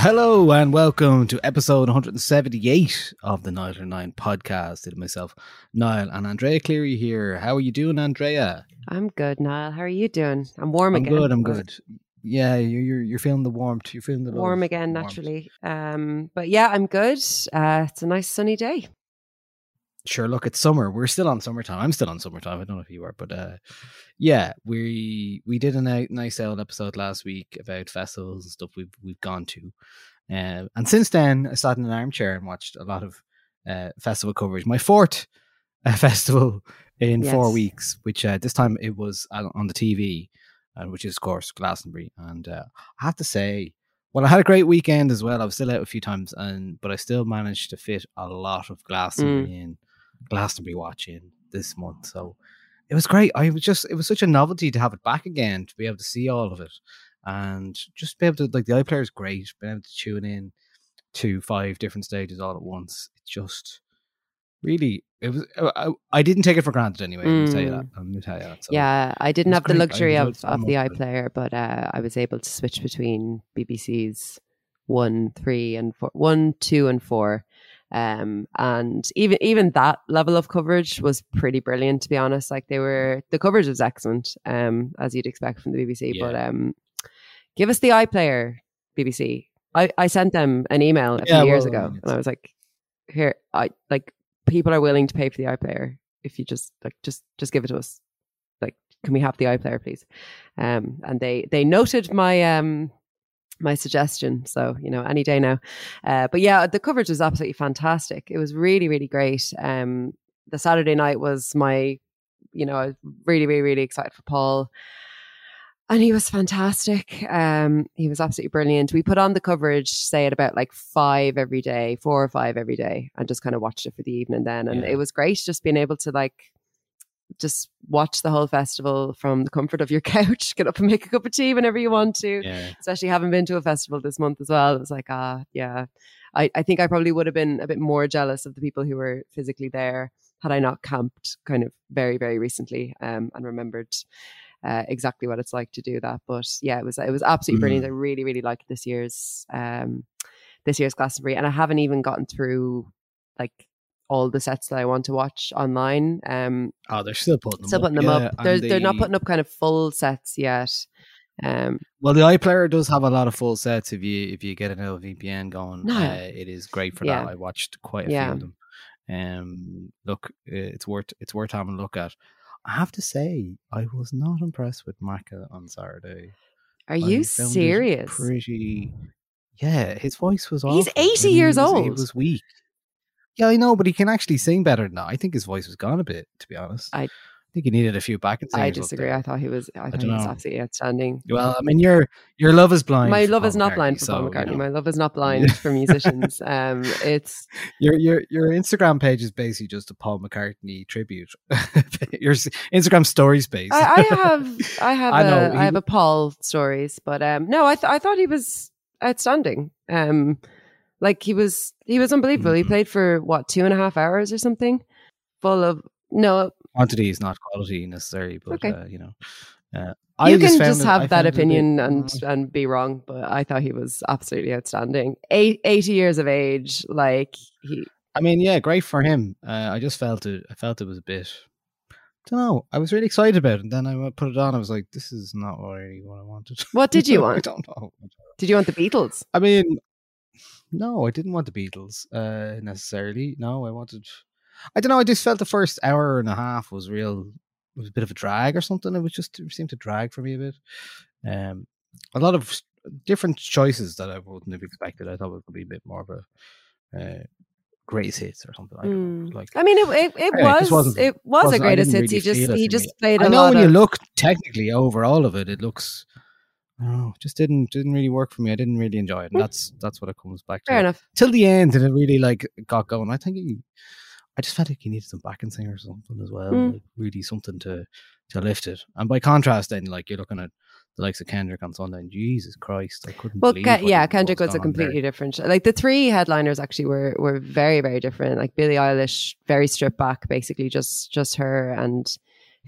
Hello and welcome to episode 178 of the Niall Nine podcast. It is myself, Niall, and Andrea Cleary here. How are you doing, Andrea? I'm good, Niall. How are you doing? I'm warm again. I'm again. good. I'm good. Yeah, you're you're, you're feeling the warmth. You're feeling the love. Warm again, Warmth. naturally. Um, but yeah, I'm good. Uh, it's a nice sunny day. Sure. Look, it's summer. We're still on summertime. I'm still on summertime. I don't know if you are, but uh, yeah, we we did a ni- nice old episode last week about festivals and stuff we've we've gone to, uh, and since then I sat in an armchair and watched a lot of uh, festival coverage. My fourth uh, festival in four weeks, which uh, this time it was on the TV, uh, which is of course Glastonbury, and uh, I have to say. Well, I had a great weekend as well. I was still out a few times, and but I still managed to fit a lot of Glastonbury in, Glastonbury watching this month. So it was great. I was just it was such a novelty to have it back again, to be able to see all of it, and just be able to like the iPlayer is great. Being able to tune in to five different stages all at once. It just really it was. I, I- I didn't take it for granted anyway. Let me tell you that. Mm. Tell you that. So, yeah, I didn't have the great. I luxury of, of the much of it. iPlayer, but uh, I was able to switch between BBC's one, three, and four, one, two, and four. Um, and even even that level of coverage was pretty brilliant, to be honest. Like they were, the coverage was excellent, um, as you'd expect from the BBC. But um, give us the iPlayer, BBC. I, I sent them an email a few Yeah, years well, ago, and I was like, "Here, I like people are willing to pay for the iPlayer if you just like just just give it to us. Like, can we have the iPlayer, please?" Um, and they they noted my um my suggestion. So you know, any day now. Uh, but yeah, the coverage was absolutely fantastic. It was really really great. Um, the Saturday night was my, you know, I was really really really excited for Paul and he was fantastic. Um, he was absolutely brilliant. We put on the coverage, say at about like five every day, four or five every day, and just kind of watched it for the evening then. And Yeah. it was great just being able to like just watch the whole festival from the comfort of your couch, get up and make a cup of tea whenever you want to. yeah. Especially having been to a festival this month as well. It was like, ah, yeah. I, I think I probably would have been a bit more jealous of the people who were physically there had I not camped kind of very, very recently um, and remembered uh, exactly what it's like to do that. But yeah, it was it was absolutely brilliant. I really, really liked this year's um, this year's Glastonbury, and I haven't even gotten through like all the sets that I want to watch online. Um, Oh, they're still putting them still up. putting them yeah, up. They're they're not putting up kind of full sets yet. Um, Well, the iPlayer does have a lot of full sets. If you if you get an LVPN going, No. uh, it is great for Yeah. that. I watched quite a Yeah. few of them. Um, look, uh, it's worth it's worth having a look at. I have to say, I was not impressed with Macca on Saturday. are you serious? Pretty. Yeah, his voice was. He's awful. I 80 years it was- old. It was weak. Yeah, I know, but he can actually sing better than that. I think his voice was gone a bit, to be honest. I- I think he needed a few backing singers. I disagree. I thought he was. I thought he was know. absolutely outstanding. Well, I mean, your your love is blind. My love is not blind for so, Paul you McCartney. know. My love is not blind for musicians. Um, it's Your your your Instagram page is basically just a Paul McCartney tribute. your Instagram story space. I, I have I have I a know, I he have a Paul stories, but um, no, I th- I thought he was outstanding. Um, like he was he was unbelievable. He Mhm. played for what two and a half hours or something, full of no. Quantity is not quality necessarily, but Okay. uh, you know. Uh, I you can just it- have that a bit- opinion and uh, and be wrong, but I thought he was absolutely outstanding. Eight, 80 years of age, like he I mean, yeah, great for him. Uh, I just felt it. I felt it was a bit. don't know. I was really excited about it, and then I put it on. I was like, "This is not really what I wanted." What did you I want? don't know. did you want the Beatles? I mean, no, I didn't want the Beatles uh, necessarily. No, I wanted. I don't know. I just felt the first hour and a half was real. It was a bit of a drag or something. It was just it seemed to drag for me a bit. Um, a lot of different choices that I wouldn't have expected. I thought it would be a bit more of a uh, greatest hits or something. I don't know. Mm. Like I mean, it it, it Yeah, it just was it was a greatest hits. He just he just me. played I know lot when you look technically over all of it, it looks. I just didn't didn't really work for me. I didn't really enjoy it, and Mm. that's that's what it comes back to fair enough. till the end and it really like got going. I think he, I just felt like he needed some backing singer or something as well. Mm. Like really something to to lift it. And by contrast, then like you're looking at the likes of Kendrick on Sunday. And Jesus Christ, I couldn't. Well, believe Ke- yeah, was Kendrick was going a on there. completely different. Like the three headliners actually were were very very different. Like Billie Eilish, very stripped back, basically just just her and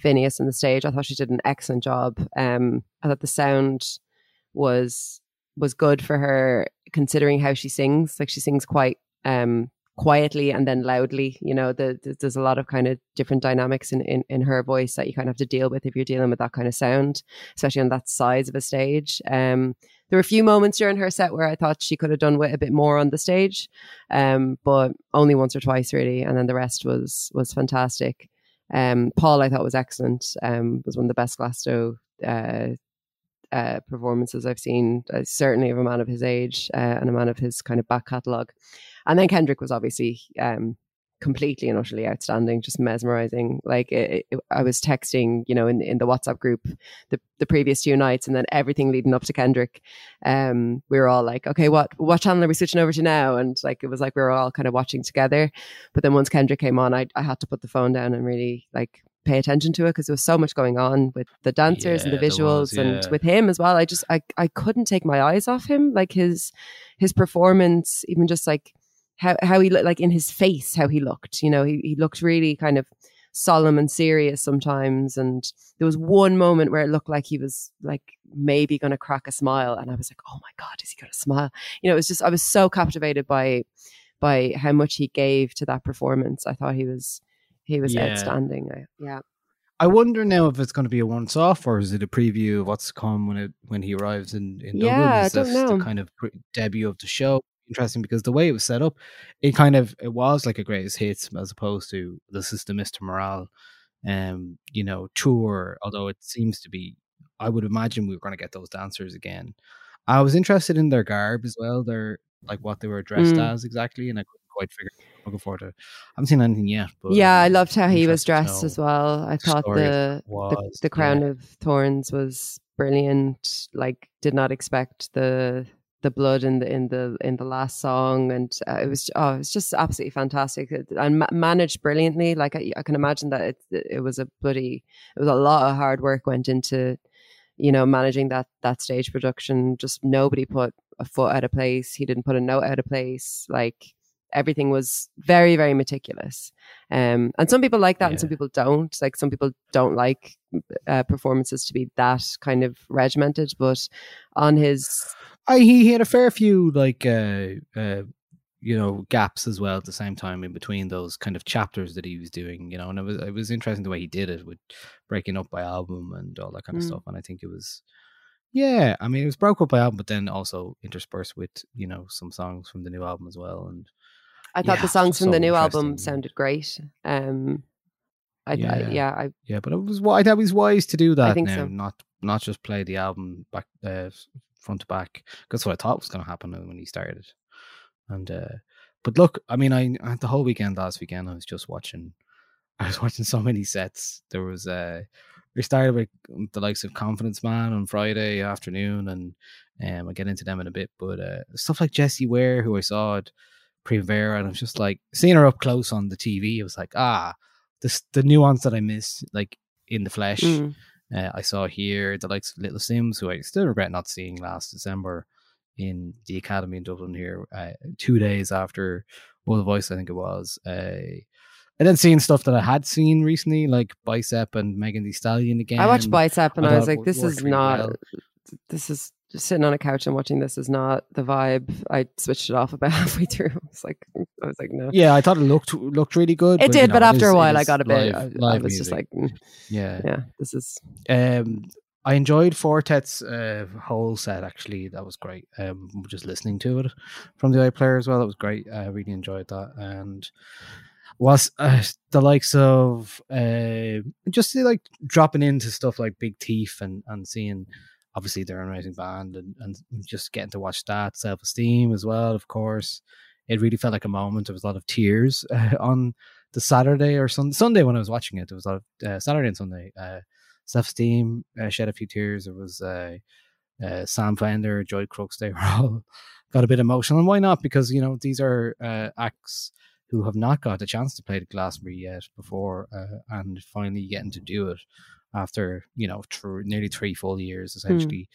Finneas on the stage. I thought she did an excellent job. Um, I thought the sound was was good for her considering how she sings. Like she sings quite um quietly and then loudly. You know, the, the- there's a lot of kind of different dynamics in, in in her voice that you kind of have to deal with if you're dealing with that kind of sound, especially on that size of a stage. Um, there were a few moments during her set where I thought she could have done with a bit more on the stage, um, but only once or twice really, and then the rest was was fantastic. Um, Paul, I thought was excellent. Um, was one of the best Glasto uh, uh, performances I've seen, uh, certainly of a man of his age uh, and a man of his kind of back catalogue. And then Kendrick was obviously um, completely and utterly outstanding, just mesmerizing. Like it, it, I was texting, you know, in in the WhatsApp group the the previous two nights, and then everything leading up to Kendrick. Um, we were all like, okay, what what channel are we switching over to now? And like it was like we were all kind of watching together. But then once Kendrick came on, I I had to put the phone down and really like pay attention to it because there was so much going on with the dancers and the visuals was, and with him as well. I just I I couldn't take my eyes off him. Like his his performance, even just like how how he looked like in his face, how he looked. You know, he he looked really kind of solemn and serious sometimes. And there was one moment where it looked like he was like maybe going to crack a smile, and I was like, oh my god, is he going to smile? You know, it was just I was so captivated by by how much he gave to that performance. I thought he was he was Yeah. outstanding. I, yeah. I wonder now if it's going to be a once off or is it a preview of what's to come when it when he arrives in, in Dublin? Yeah, I don't know. the kind of debut of the show? Interesting because the way it was set up, it kind of it was like a greatest hits as opposed to this is the Mr. Morale, um, you know, tour. Although it seems to be, I would imagine we were going to get those dancers again. I was interested in their garb as well. Their like what they were dressed Mm. as exactly, and I couldn't quite figure. Looking forward to. I haven't seen anything yet, but yeah, I loved how he was dressed as well. I thought the, what the the crown yeah. of thorns was brilliant. Like, did not expect the the blood in the in the in the last song, and uh, it was oh, it was just absolutely fantastic and ma- managed brilliantly. Like, I, I can imagine that it it was a bloody it was a lot of hard work went into you know managing that that stage production. Just nobody put a foot out of place. He didn't put a note out of place. Like everything was very very meticulous um and some people like that and some people don't like some people don't like uh, performances to be that kind of regimented but on his I he, had a fair few like uh uh you know gaps as well at the same time in between those kind of chapters that he was doing you know and it was it was interesting the way he did it with breaking up by album and all that kind of Mm. stuff and I think it was yeah I mean it was broke up by album but then also interspersed with you know some songs from the new album as well and i thought Yeah, the songs from the new album sounded great um I, yeah. I, Yeah. I yeah but it was that was wise to do that I think now so. not not just play the album back uh, front to back that's what I thought was going to happen when he started and uh but look I mean I, the whole weekend last weekend I was just watching I was watching so many sets. There was uh we started with the likes of Confidence Man on Friday afternoon, and um, I'll get into them in a bit. But uh, stuff like Jessie Ware, who I saw at Primavera, and I was just like seeing her up close on the TV. It was like, ah, this the nuance that I missed, like in the flesh. Mm. Uh, I saw here the likes of Little Simz, who I still regret not seeing last December in the Academy in Dublin here, uh, two days after World Voice, I think it was. Uh, and then seeing stuff that I had seen recently, like Bicep and Megan Thee Stallion again. I watched Bicep and I I, was like, this is not, well. this is just sitting on a couch and watching this is not the vibe. I switched it off about halfway through. I was like, I was like, no. Yeah, I thought it looked looked really good. It you did, know, but after is- a while, I got a bit. live- I, I live was just like, mm, yeah. yeah, this is. Um, I enjoyed Four Tet's uh, whole set. Actually, that was great. Um, just listening to it from the iPlayer as well, that was great. I really enjoyed that, and was uh, the likes of uh, just like dropping into stuff like Big Thief and and seeing. Obviously, they're an amazing band, and, and just getting to watch that self esteem as well. Of course, it really felt like a moment. There was a lot of tears uh, on the Saturday or Sun- Sunday when I was watching it. There was a lot of uh, Saturday and Sunday. Uh, self esteem uh, shed a few tears. There was uh, uh, Sam Fender, Joy Crookes. They were all got a bit emotional, and why not? Because you know these are acts who have not got a chance to play the Glastonbury yet before, and finally getting to do it after you know thr nearly three full years essentially.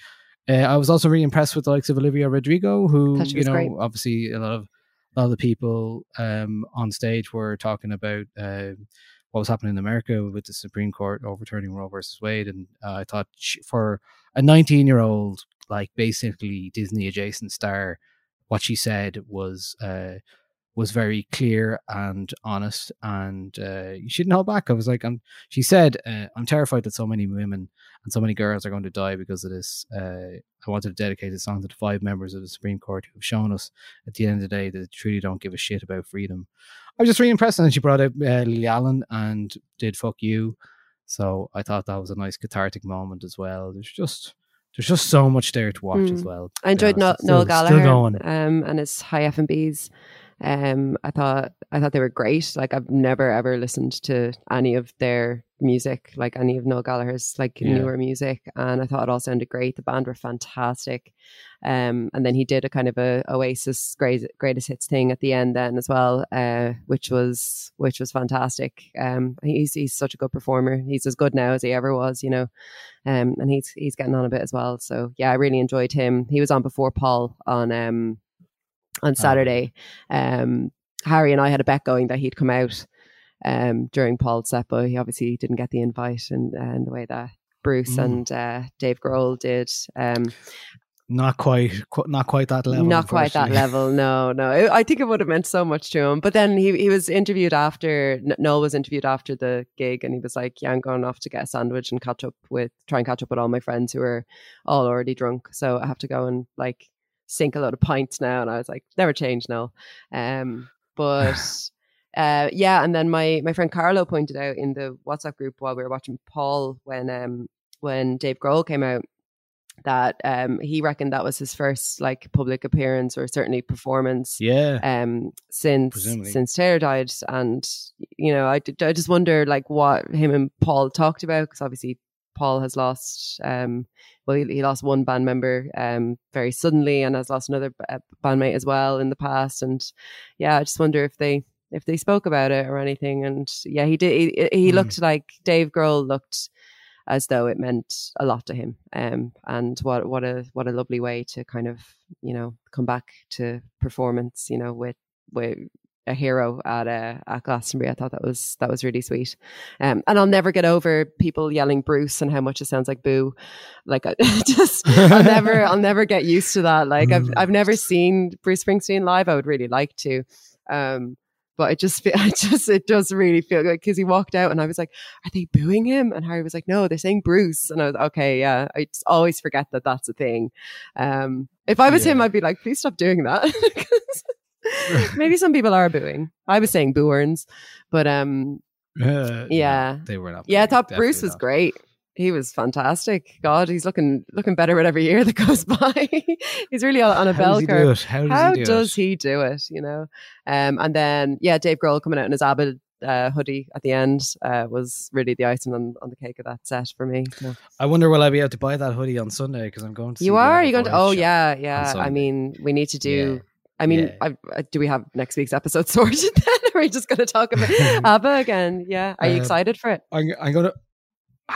Uh, I was also really impressed with the likes of Olivia Rodrigo, who you know great. obviously a lot of a lot of the people um, on stage were talking about uh, what was happening in America with the Supreme Court overturning Roe versus Wade, and uh, I thought she, for a 19 year old, like basically Disney adjacent star, what she said was uh, was very clear and honest, and uh, you shouldn't hold back. I was like, I'm, she said, uh, I'm terrified that so many women and so many girls are going to die because of this. Uh, I wanted to dedicate this song to the five members of the Supreme Court who have shown us at the end of the day that they truly don't give a shit about freedom. I was just really impressed, and then she brought out uh, Lily Allen and did "Fuck You," so I thought that was a nice cathartic moment as well. There's just there's just so much there to watch as Mm. well. I enjoyed honest. Noel, It's Noel still- still Gallagher going. um, and his high F and B's. Um, I thought I thought they were great. Like I've never ever listened to any of their music, like any of Noel Gallagher's like Yeah. newer music, and I thought it all sounded great. The band were fantastic. Um, and then he did a kind of a Oasis great, greatest hits thing at the end then as well, uh, which was which was fantastic. Um, he's he's such a good performer. He's as good now as he ever was, you know. Um, and he's he's getting on a bit as well. So yeah, I really enjoyed him. He was on before Paul on um on Saturday. Um, Harry and I had a bet going that he'd come out um during Paul's set, but he obviously didn't get the invite in, uh, in the way that Bruce Mm. and uh, Dave Grohl did. Um, Not quite, qu- not quite that level. not quite that level. No, no. I I think it would have meant so much to him. But then he he was interviewed after Noel was interviewed after the gig, and he was like, "Yeah, I'm going off to get a sandwich and catch up with try and catch up with all my friends who are all already drunk. So I have to go and like sink a load of pints now." And I was like, "Never change, Noel." Um, but. Uh, yeah, and then my my friend Carlo pointed out in the WhatsApp group while we were watching Paul when um when Dave Grohl came out that um he reckoned that was his first like public appearance or certainly performance Yeah, um since Presumably. since Taylor died and you know I, I just wonder like what him and Paul talked about because obviously Paul has lost um well he, he lost one band member um very suddenly and has lost another uh, bandmate as well in the past and yeah I just wonder if they if they spoke about it or anything and yeah he did he, he Hmm. looked like Dave Grohl looked as though it meant a lot to him. Um, and what what a what a lovely way to kind of you know come back to performance. You know, with with a hero at uh, at Glastonbury. I thought that was that was really sweet. Um, and I'll never get over people yelling Bruce and how much it sounds like Boo. Like I just I'll never I'll never get used to that. Like I've I've never seen Bruce Springsteen live. I would really like to. Um, but it just, fe- I just, it does really feel good because he walked out and I was like, are they booing him? And Harry was like, no, they're saying Bruce. And I was okay, yeah. I just always forget that that's a thing. Um, if I was him, I'd be like, please stop doing that. 'Cause Maybe some people are booing. I was saying booerns, but um, Uh, Yeah. they were not. yeah, I big, thought Bruce was not. great. He was fantastic. God, he's looking looking better with every year that goes by. he's really on, on a How bell does he curve do it? How does how he do does it? he do it you know um and then yeah dave grohl coming out in his ABBA uh, hoodie at the end uh, was really the icing on, on the cake of that set for me. So. I wonder will I be able to buy that hoodie on Sunday because I'm going to. You are? You going to? Oh yeah, yeah. I mean, we need to do. Yeah. I mean, Yeah. I, I, do we have next week's episode sorted then? Are we just going to talk about ABBA again? Yeah. Are you Um, excited for it? I'm, I'm going to.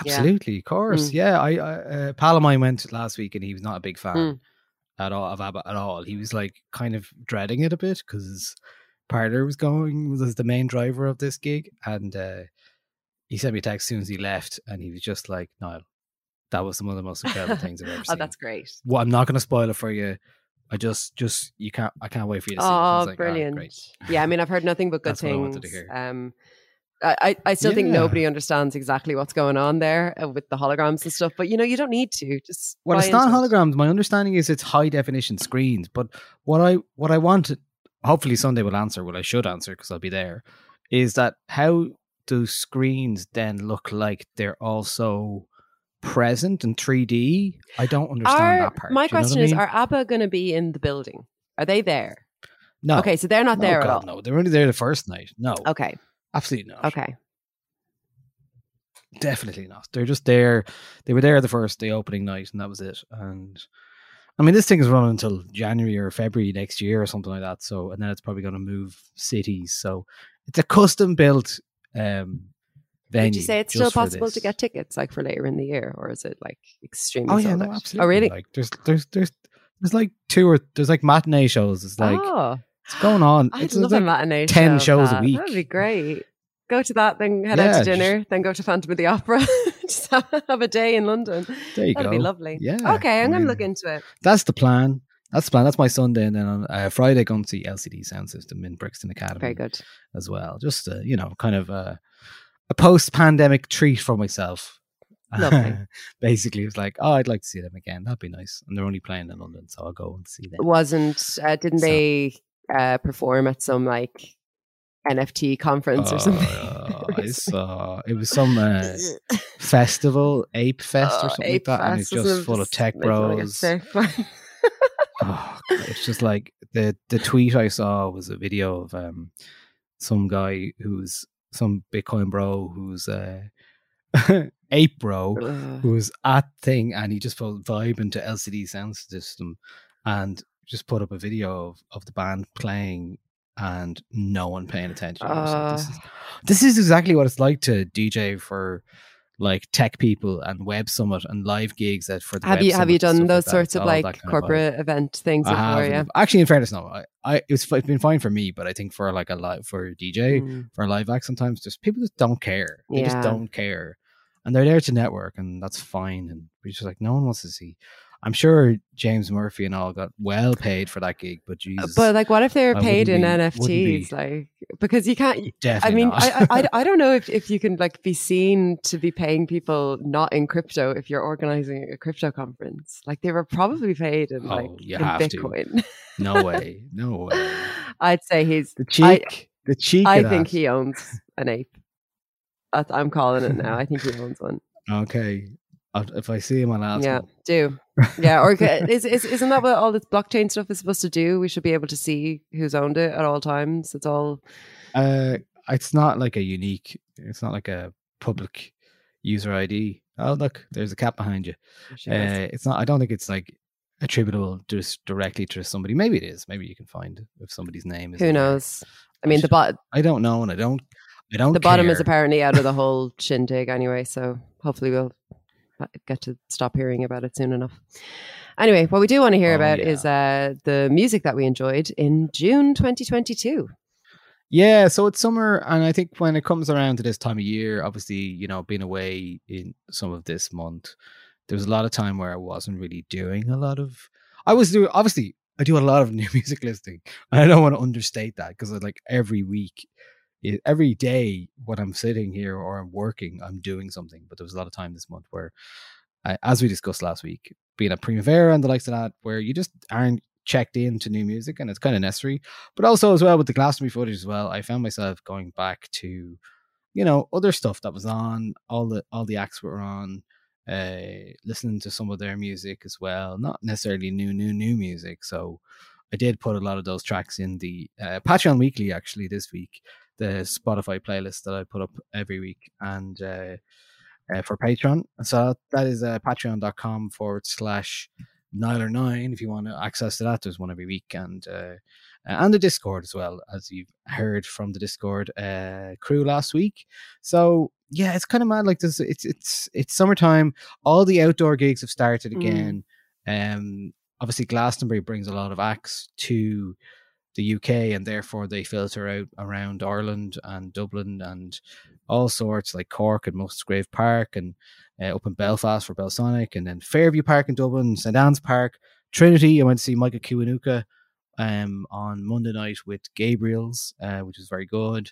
Yeah. Absolutely, of course. Mm. Yeah, I, I uh, pal of mine went last week and he was not a big fan Mm. at all of ABBA at all. He was like kind of dreading it a bit because his partner was going was the main driver of this gig, and uh, he sent me a text as soon as he left, and he was just like, "Niall, that was one of the most incredible things I've ever oh, seen." that's great. Well, I'm not going to spoil it for you. I just, just you can't. I can't wait for you to see. Oh, like, "Ah, brilliant. great." Yeah, I mean, I've heard nothing but good That's what I things. wanted to hear. Um, I, I I still think nobody understands exactly what's going on there uh, with the holograms and stuff, but you know, you don't need to. Just Well, it's not holograms. My understanding is it's high definition screens. But what I what I want, hopefully Sunday will answer. What I should answer because I'll be there. Is that how do screens then look like they're also present in 3D? I don't understand Are, that part. my Do you know what I question is: mean? Are ABBA going to be in the building? Are they there? no. Okay, so they're not No, there at all. No, they were only there the first night. No, Okay, absolutely not. okay. Definitely not. They're just there. They were there the first day opening night, and that was it. And I mean, this thing is running until January or February next year or something like that. So, and then it's probably going to move cities. So, it's a custom built um, venue. Did you say it's still possible to get tickets like for later in the year, or is it like extremely Oh yeah, no, absolutely. Oh really? Like, there's, there's, there's, there's like two or there's like matinee shows. It's like oh, it's going on. I'd it's love like a matinee 10 show shows a that. week. That'd be great. Go to that, then head out Yeah, to just- dinner, then go to Phantom of the Opera. just have, a day in London. There you That'd go. be lovely. Yeah, Okay, I'm I going to look into it. That's the plan. That's the plan. That's my Sunday, and then on uh, Friday, going to see LCD Soundsystem in Brixton Academy. Very good. as well. Just uh, you know, kind of a, a post-pandemic treat for myself. Lovely. Basically, it was like, oh, I'd like to see them again. That'd be nice. And they're only playing in London, so I'll go and see them. Wasn't uh, didn't So- they uh, perform at some like NFT conference or something? Uh, I saw it was some uh, festival, Ape Fest or Oh, something Ape like that, and it's just full of tech makes me wanna get bros. Oh, it's just like the the tweet I saw was a video of um some guy who's some Bitcoin bro who's uh ape bro Ugh. who was at thing and he just put vibe into LCD Soundsystem and just put up a video of, of the band playing and no one paying attention. Like, this, Uh. is, this is exactly what it's like to DJ for like tech people and web summit and live gigs that for the have you have you done those that. sorts of like kind of corporate event things I before? Yeah. Actually, in fairness, no. I, I it's, it's been fine for me, but I think for like a live for a DJ Mm. for a live act, sometimes just people just don't care. They Yeah. just don't care, and they're there to network, and that's fine. And we're just like, no one wants to see. I'm sure James Murphy and all got well paid for that gig, but uh, Jesus, But like, what if they were I paid in be- wouldn't be- NFTs? Like, because you can't. I mean. I, I, I don't know if, if you can like be seen to be paying people not in crypto if you're organizing a crypto conference. Like they were probably paid in oh, like Oh, you in have to. Bitcoin. no way, no way. I'd say he's. The cheek, the cheek. I think that. he owns an ape. I- I'm calling it now. I think he owns one. Okay, if I see him, I'll ask yeah, do yeah. Or is, is isn't that what all this blockchain stuff is supposed to do? We should be able to see who's owned it at all times. It's all Uh, it's not like a unique. It's not like a public user ID. Oh, look, there's a cat behind you. Sure. Uh, it's not. I don't think it's like attributable just directly to somebody. Maybe it is. Maybe you can find if somebody's name is. who in there. knows? I mean, the should- bot I don't know, and I don't. I don't. the bottom is apparently out of the whole shindig anyway. So hopefully we'll get to stop hearing about it soon enough. Anyway, what we do want to hear Oh, about yeah. is uh, the music that we enjoyed in June 2022. Yeah, so it's summer, and I think when it comes around to this time of year, obviously, you know, being away in some of this month, there was a lot of time where I wasn't really doing a lot of. I was doing obviously I do a lot of new music listening, and I don't want to understate that because like every week, every day when I'm sitting here or I'm working, I'm doing something. But there was a lot of time this month where, uh, as we discussed last week, being at Primavera and the likes of that, where you just aren't checked into new music, and it's kind of necessary but also as well with the Glastonbury footage as well, I found myself going back to, you know, other stuff that was on, all the all the acts were on, uh, listening to some of their music as well, not necessarily new, new, new music. So I did put a lot of those tracks in the uh, Patreon Weekly actually this week. The Spotify playlist that I put up every week and uh, uh, for Patreon. So that is uh, patreon.com forward slash Nialler9 if you want to access to that. There's one every week and uh, and the Discord as well, as you've heard from the Discord uh, crew last week. So yeah, it's kind of mad. Like this, it's it's it's summertime. All the outdoor gigs have started again. Mm. Um, obviously Glastonbury brings a lot of acts to the UK, and therefore they filter out around Ireland and Dublin and all sorts like Cork and Musgrave Park and uh, up in Belfast for Belsonic, and then Fairview Park in Dublin, St Anne's Park, Trinity. I went to see Michael Kiwanuka um, on Monday night with Gabriels, uh, which was very good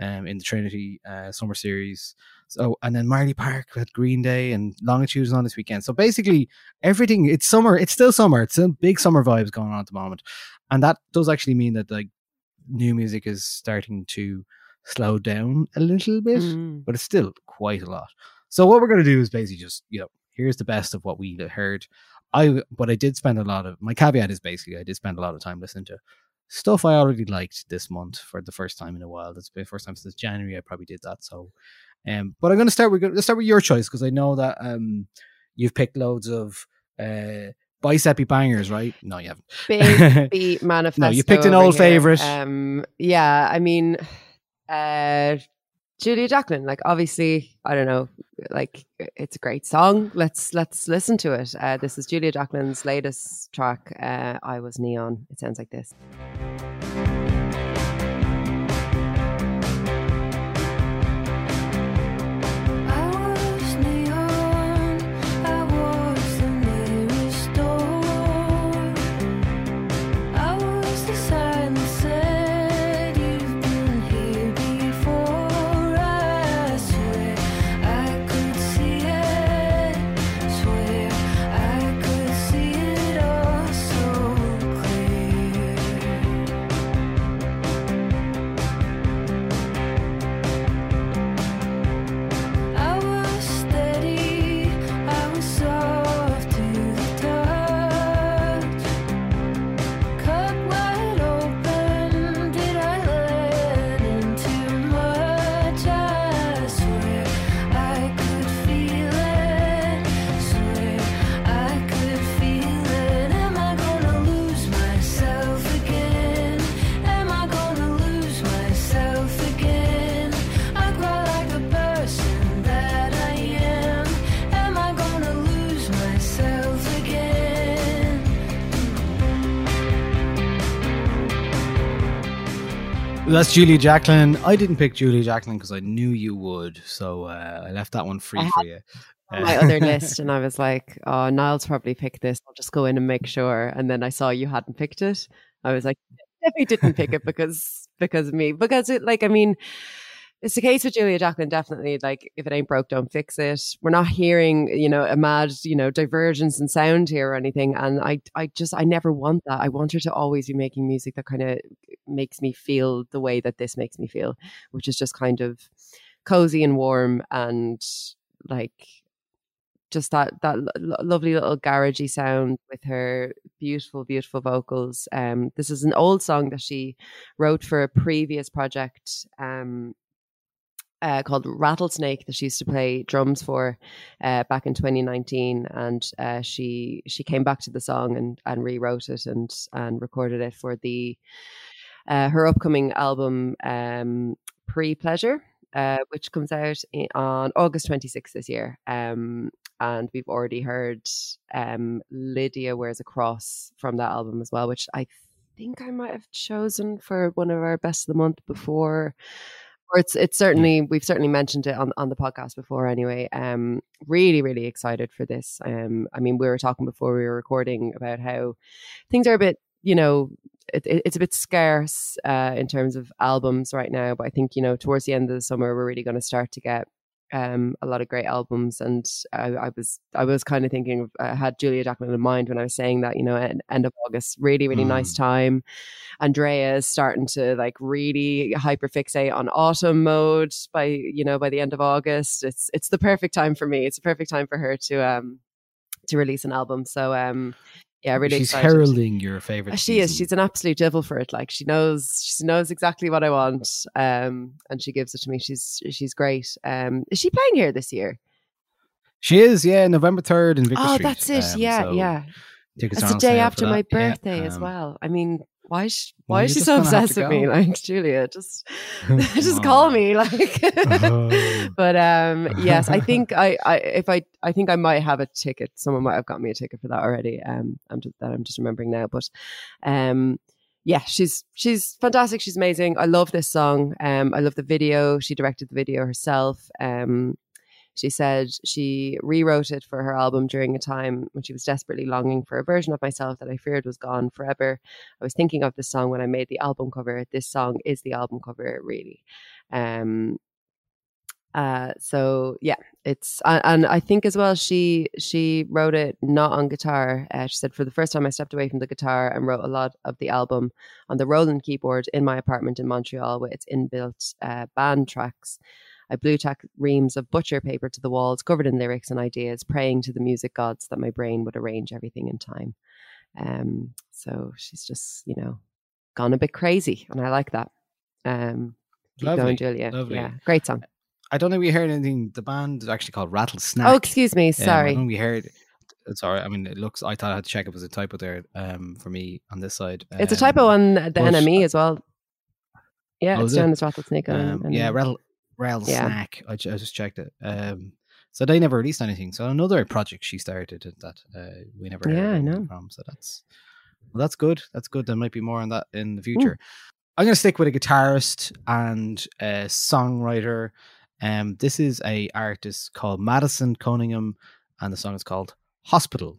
um, in the Trinity uh, Summer Series. So, and then Marlay Park had Green Day and Longitudes on this weekend. So basically, everything it's summer. It's still summer. It's a big summer vibes going on at the moment, and that does actually mean that like new music is starting to slow down a little bit, mm. but it's still quite a lot. So what we're going to do is basically just you know here's the best of what we heard. I but I did spend a lot of my caveat is basically I did spend a lot of time listening to stuff I already liked this month for the first time in a while. That's the first time since January I probably did that. So, um, but I'm going to start. Going to start with your choice because I know that um, you've picked loads of uh bicepy bangers, right? No, you haven't. Big beat manifesto. no, you picked an old here. favorite. Um, yeah, I mean, uh, Julia Jacklin, like obviously, I don't know, like it's a great song. Let's let's listen to it. Uh, this is Julia Jacklin's latest track. Uh, I was neon. It sounds like this. That's Julia Jacklin. I didn't pick Julia Jacklin because I knew you would, so uh, I left that one free for you. Uh, my other list, and I was like, "Oh, Niall's probably picked this. I'll just go in and make sure." And then I saw you hadn't picked it. I was like, "Definitely didn't pick it because because of me." Because it, like, I mean, it's the case with Julia Jacklin, definitely. Like, if it ain't broke, don't fix it. We're not hearing, you know, a mad, you know, divergence in sound here or anything. And I, I just, I never want that. I want her to always be making music that kind of makes me feel the way that this makes me feel, which is just kind of cozy and warm and like just that that lovely little garagey sound with her beautiful beautiful vocals um this is an old song that she wrote for a previous project um uh, called Rattlesnake that she used to play drums for uh, back in 2019, and uh, she she came back to the song and and rewrote it and and recorded it for the uh, her upcoming album um, Pre Pleasure, uh, which comes out in, on August 26th this year. Um, and we've already heard um, Lydia Wears a Cross from that album as well, which I think I might have chosen for one of our best of the month before or it's it's certainly we've certainly mentioned it on on the podcast before anyway. Um, really really excited for this. Um, I mean we were talking before we were recording about how things are a bit you know it, it, it's a bit scarce uh, in terms of albums right now, but I think you know towards the end of the summer we're really going to start to get um, a lot of great albums. And I, I was I was kind of thinking of, I had Julia Jacklin in mind when I was saying that, you know, at end of August, really, really mm. nice time. Andrea is starting to like really hyper fixate on autumn mode by, you know, by the end of August. It's it's the perfect time for me. It's a perfect time for her to um to release an album. So um yeah, really She's excited. heralding your favorite. She is. She's an absolute devil for it. Like she knows, she knows exactly what I want, um, and she gives it to me. She's she's great. Um, is she playing here this year? She is, yeah, November third in Victor oh, Street. that's it. Um, yeah, so yeah. It's the day after my that. Yeah, birthday as um, well. I mean, why? Is, well, why is she so obsessed with me? Like Julia, just just call me. Like, Oh. but um, yes, I think I, I if I I think I might have a ticket. Someone might have got me a ticket for that already. Um, I'm just that I'm just remembering now. But um, yeah, she's she's fantastic. She's amazing. I love this song. Um, I love the video. She directed the video herself. Um, she said she rewrote it for her album during a time when she was desperately longing for a version of myself that I feared was gone forever. I was thinking of this song when I made the album cover. This song is the album cover, really. Um, uh, so yeah, it's and, I think as well she she wrote it not on guitar. Uh, she said for the first time I stepped away from the guitar and wrote a lot of the album on the Roland keyboard in my apartment in Montreal with its inbuilt uh, band tracks. I blue tack reams of butcher paper to the walls, covered in lyrics and ideas, praying to the music gods that my brain would arrange everything in time. Um, so she's just, you know, gone a bit crazy, and I like that. Um, keep Lovely, going, Julia. lovely. Yeah, great song. I don't think we heard anything. The band is actually called Rattle Snack. Oh, excuse me, Um, I sorry. don't think we heard. It's all right. I mean, it looks. I thought I had to check if it was a typo there. Um, for me on this side, it's a typo Um, on the NME as well. Yeah, Oh, it's it? down as Rattlesnake. on- Um, yeah, Rattle Rattle Yeah. Snack. I, I just checked it. Um, so they never released anything. So another project she started that uh, we never. heard Yeah, I know. From so that's well, that's good. That's good. There might be more on that in the future. I'm going to stick with a guitarist and a songwriter. Um, this is a artist called Madison Cunningham, and the song is called Hospital.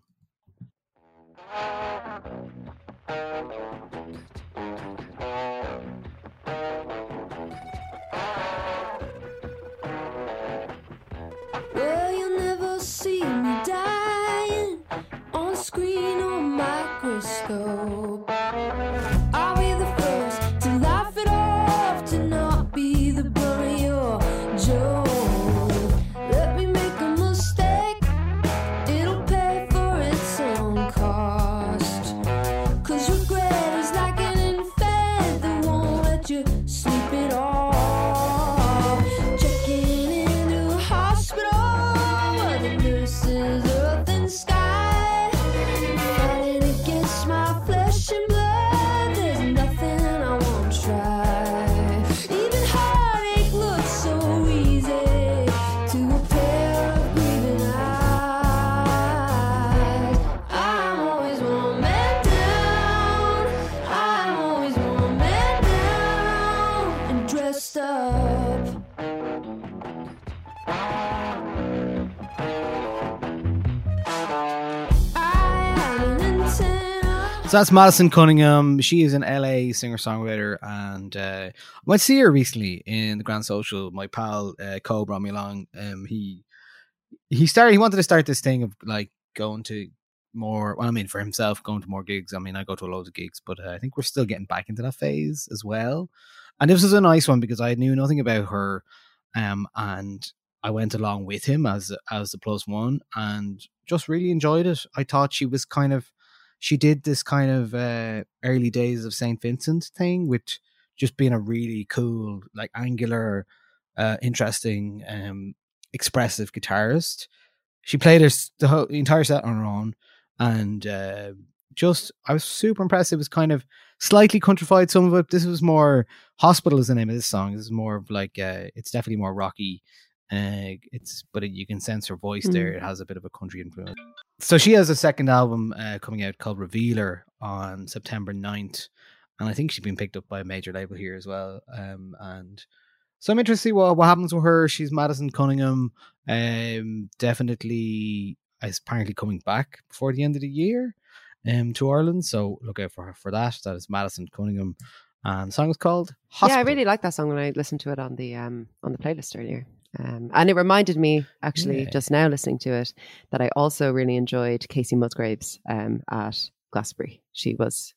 Screen or microscope. So that's Madison Cunningham. She is an LA singer songwriter, and uh, I went to see her recently in the Grand Social. My pal uh, Cole brought me along. Um, he he started. He wanted to start this thing of like going to more. Well, I mean, for himself, going to more gigs. I mean, I go to loads of gigs, but uh, I think we're still getting back into that phase as well. And this was a nice one because I knew nothing about her, um, and I went along with him as as the plus one, and just really enjoyed it. I thought she was kind of she did this kind of uh, early days of Saint Vincent thing which just being a really cool, like angular, uh, interesting, um, expressive guitarist. She played her the whole the entire set on her own, and uh, just I was super impressed. It was kind of slightly countrified. Some of it. This was more hospital is the name of this song. This is more of like uh, it's definitely more rocky. Uh, it's but it, you can sense her voice there. It has a bit of a country influence. So she has a second album uh, coming out called Revealer on September 9th. And I think she's been picked up by a major label here as well. Um, and so I'm interested to see what, what happens with her. She's Madison Cunningham. Um, definitely is apparently coming back before the end of the year um, to Ireland. So look out for her for that. That is Madison Cunningham. And the song is called Hospital. Yeah, I really like that song when I listened to it on the um on the playlist earlier. Um, and it reminded me, actually, Yeah. just now listening to it, that I also really enjoyed Kacey Musgraves um, at Glastonbury. She was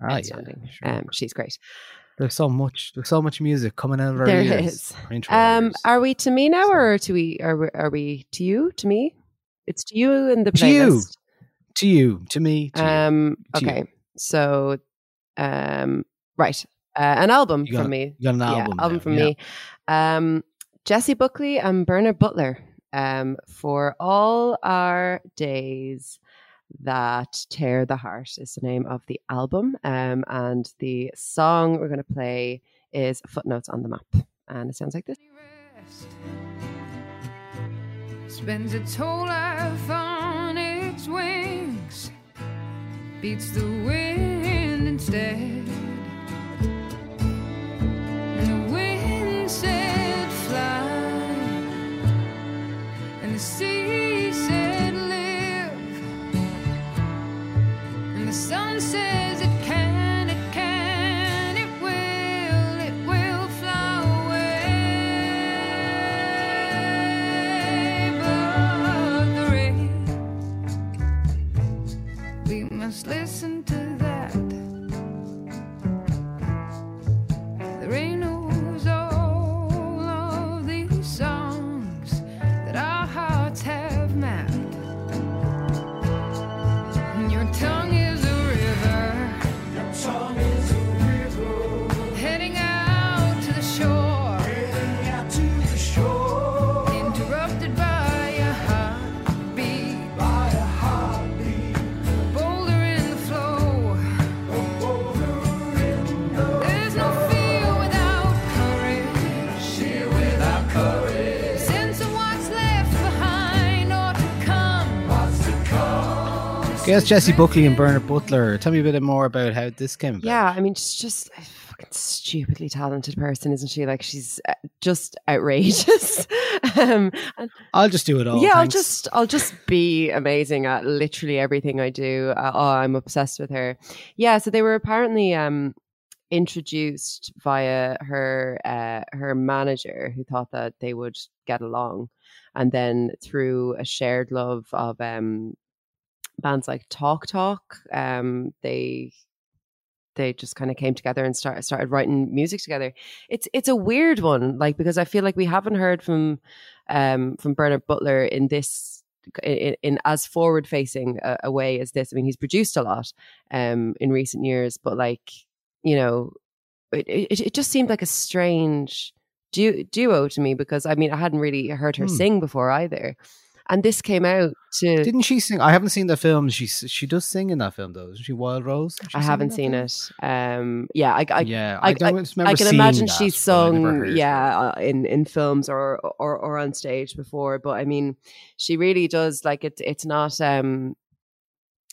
Ah, yeah, outstanding. sure. um, she's great. There's so much. There's so much music coming out of our There ears. is. our Um, ears. are we to me now, So- or to we? Are we, are we to you? To me? It's to you in the playlist. To you. To you, to me, to. Um, you. okay, so um, right, uh, an album got- from me. you got an yeah, album album now, from yeah. me. Um, Jessie Buckley and Bernard Butler. Um, for all our days that tear the heart is the name of the album. Um, and the song we're going to play is Footnotes on the Map, and it sounds like this. spends its whole life on its wings, beats the wind instead. The sun says it can, it can, it will, it will fly away. But the rain, we must listen Guess Jessie Buckley and Bernard Butler. Tell me a bit more about how this came about. Yeah, I mean, she's just a fucking stupidly talented person, isn't she? Like, she's uh, just outrageous. um, and I'll just do it all. yeah, I'll just, I'll just be amazing at literally everything I do. Uh, oh, I'm obsessed with her. Yeah, so they were apparently um, introduced via her, uh, her manager, who thought that they would get along, and then through a shared love of um, bands like Talk Talk, um, they they just kind of came together and start, started writing music together. It's it's a weird one, like because I feel like we haven't heard from um, from Bernard Butler in this in, in as forward facing a, a way as this. I mean, he's produced a lot um, in recent years, but like you know, it, it it just seemed like a strange du- duo to me because I mean I hadn't really heard her Hmm. sing before either, and this came out to. Didn't she sing? I haven't seen the film. She she does sing in that film though, isn't she? Wild Rose. I haven't seen film? it. Um, yeah, I, I, yeah, I, I, don't remember I can imagine that, she's I sung, yeah, uh, in in films or, or or on stage before. But I mean, she really does like it. It's not um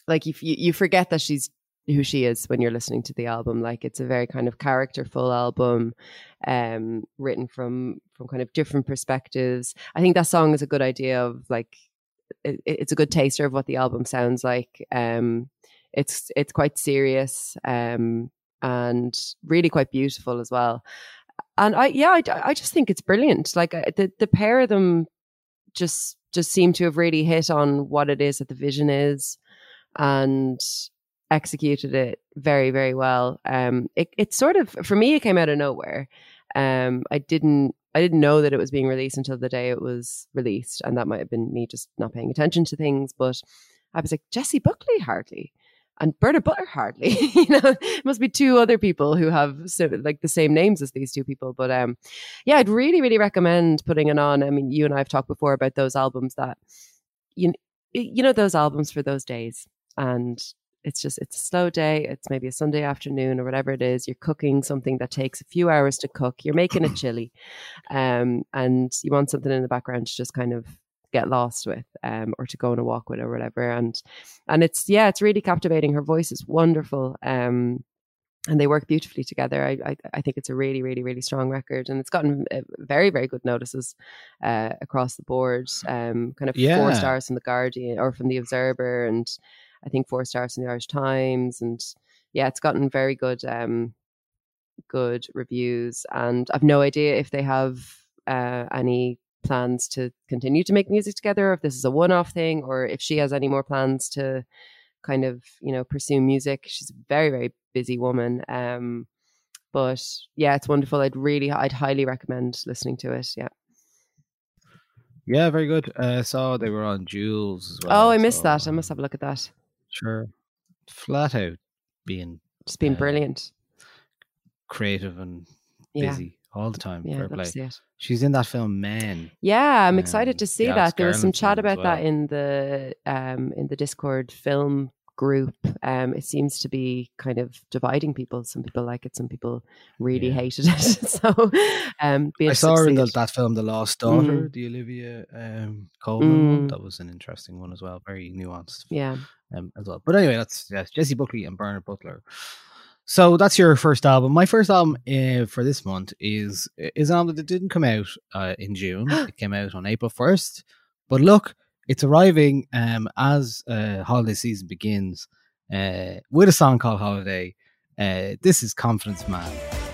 like if you you forget that she's who she is when you're listening to the album. Like it's a very kind of characterful album, um, written from from kind of different perspectives. I think that song is a good idea of like it, it's a good taster of what the album sounds like. Um, it's it's quite serious um, and really quite beautiful as well. And I yeah, I, I just think it's brilliant. Like the the pair of them just just seem to have really hit on what it is that the vision is, and executed it very very well. Um, it it sort of for me it came out of nowhere. Um, I didn't I didn't know that it was being released until the day it was released, and that might have been me just not paying attention to things. But I was like Jessie Buckley hardly and Bernard Butler hardly. you know, it must be two other people who have like the same names as these two people. But um, yeah, I'd really really recommend putting it on. I mean, you and I have talked before about those albums that you you know those albums for those days and it's just it's a slow day it's maybe a sunday afternoon or whatever it is you're cooking something that takes a few hours to cook you're making a chili um, and you want something in the background to just kind of get lost with um, or to go on a walk with or whatever and and it's yeah it's really captivating her voice is wonderful um, and they work beautifully together. I, I I think it's a really really really strong record, and it's gotten uh, very very good notices uh, across the board. Um, kind of Yeah. four stars from the Guardian or from the Observer, and I think four stars from the Irish Times, and yeah, it's gotten very good um good reviews. And I've no idea if they have uh, any plans to continue to make music together, if this is a one off thing, or if she has any more plans to kind of you know pursue music she's a very very busy woman um but yeah it's wonderful i'd really i'd highly recommend listening to it yeah Yeah, very good. Uh, I saw they were on Jools as well. oh i missed so, that i must have a look at that Sure. Flat out being Just being Uh, brilliant. creative and Yeah. busy all the time. Yeah, Fair play. it. She's in that film Man. Yeah, I'm Um, excited to see that. There was some chat about that in the um in the Discord film group. Um, it seems to be kind of dividing people. Some people like it, some people really Yeah. hated it. so, um, be I saw her in the, that film, The Lost Daughter, Mm. the Olivia um, Colman. Mm. That was an interesting one as well. Very nuanced Yeah, um, as well. But anyway, that's yes, Jessie Buckley and Bernard Butler. So that's your first album. My first album uh, for this month is is an album that didn't come out uh, in June. it came out on April first. But look, it's arriving um, as uh, holiday season begins uh, with a song called Holiday. Uh, this is Confidence Man.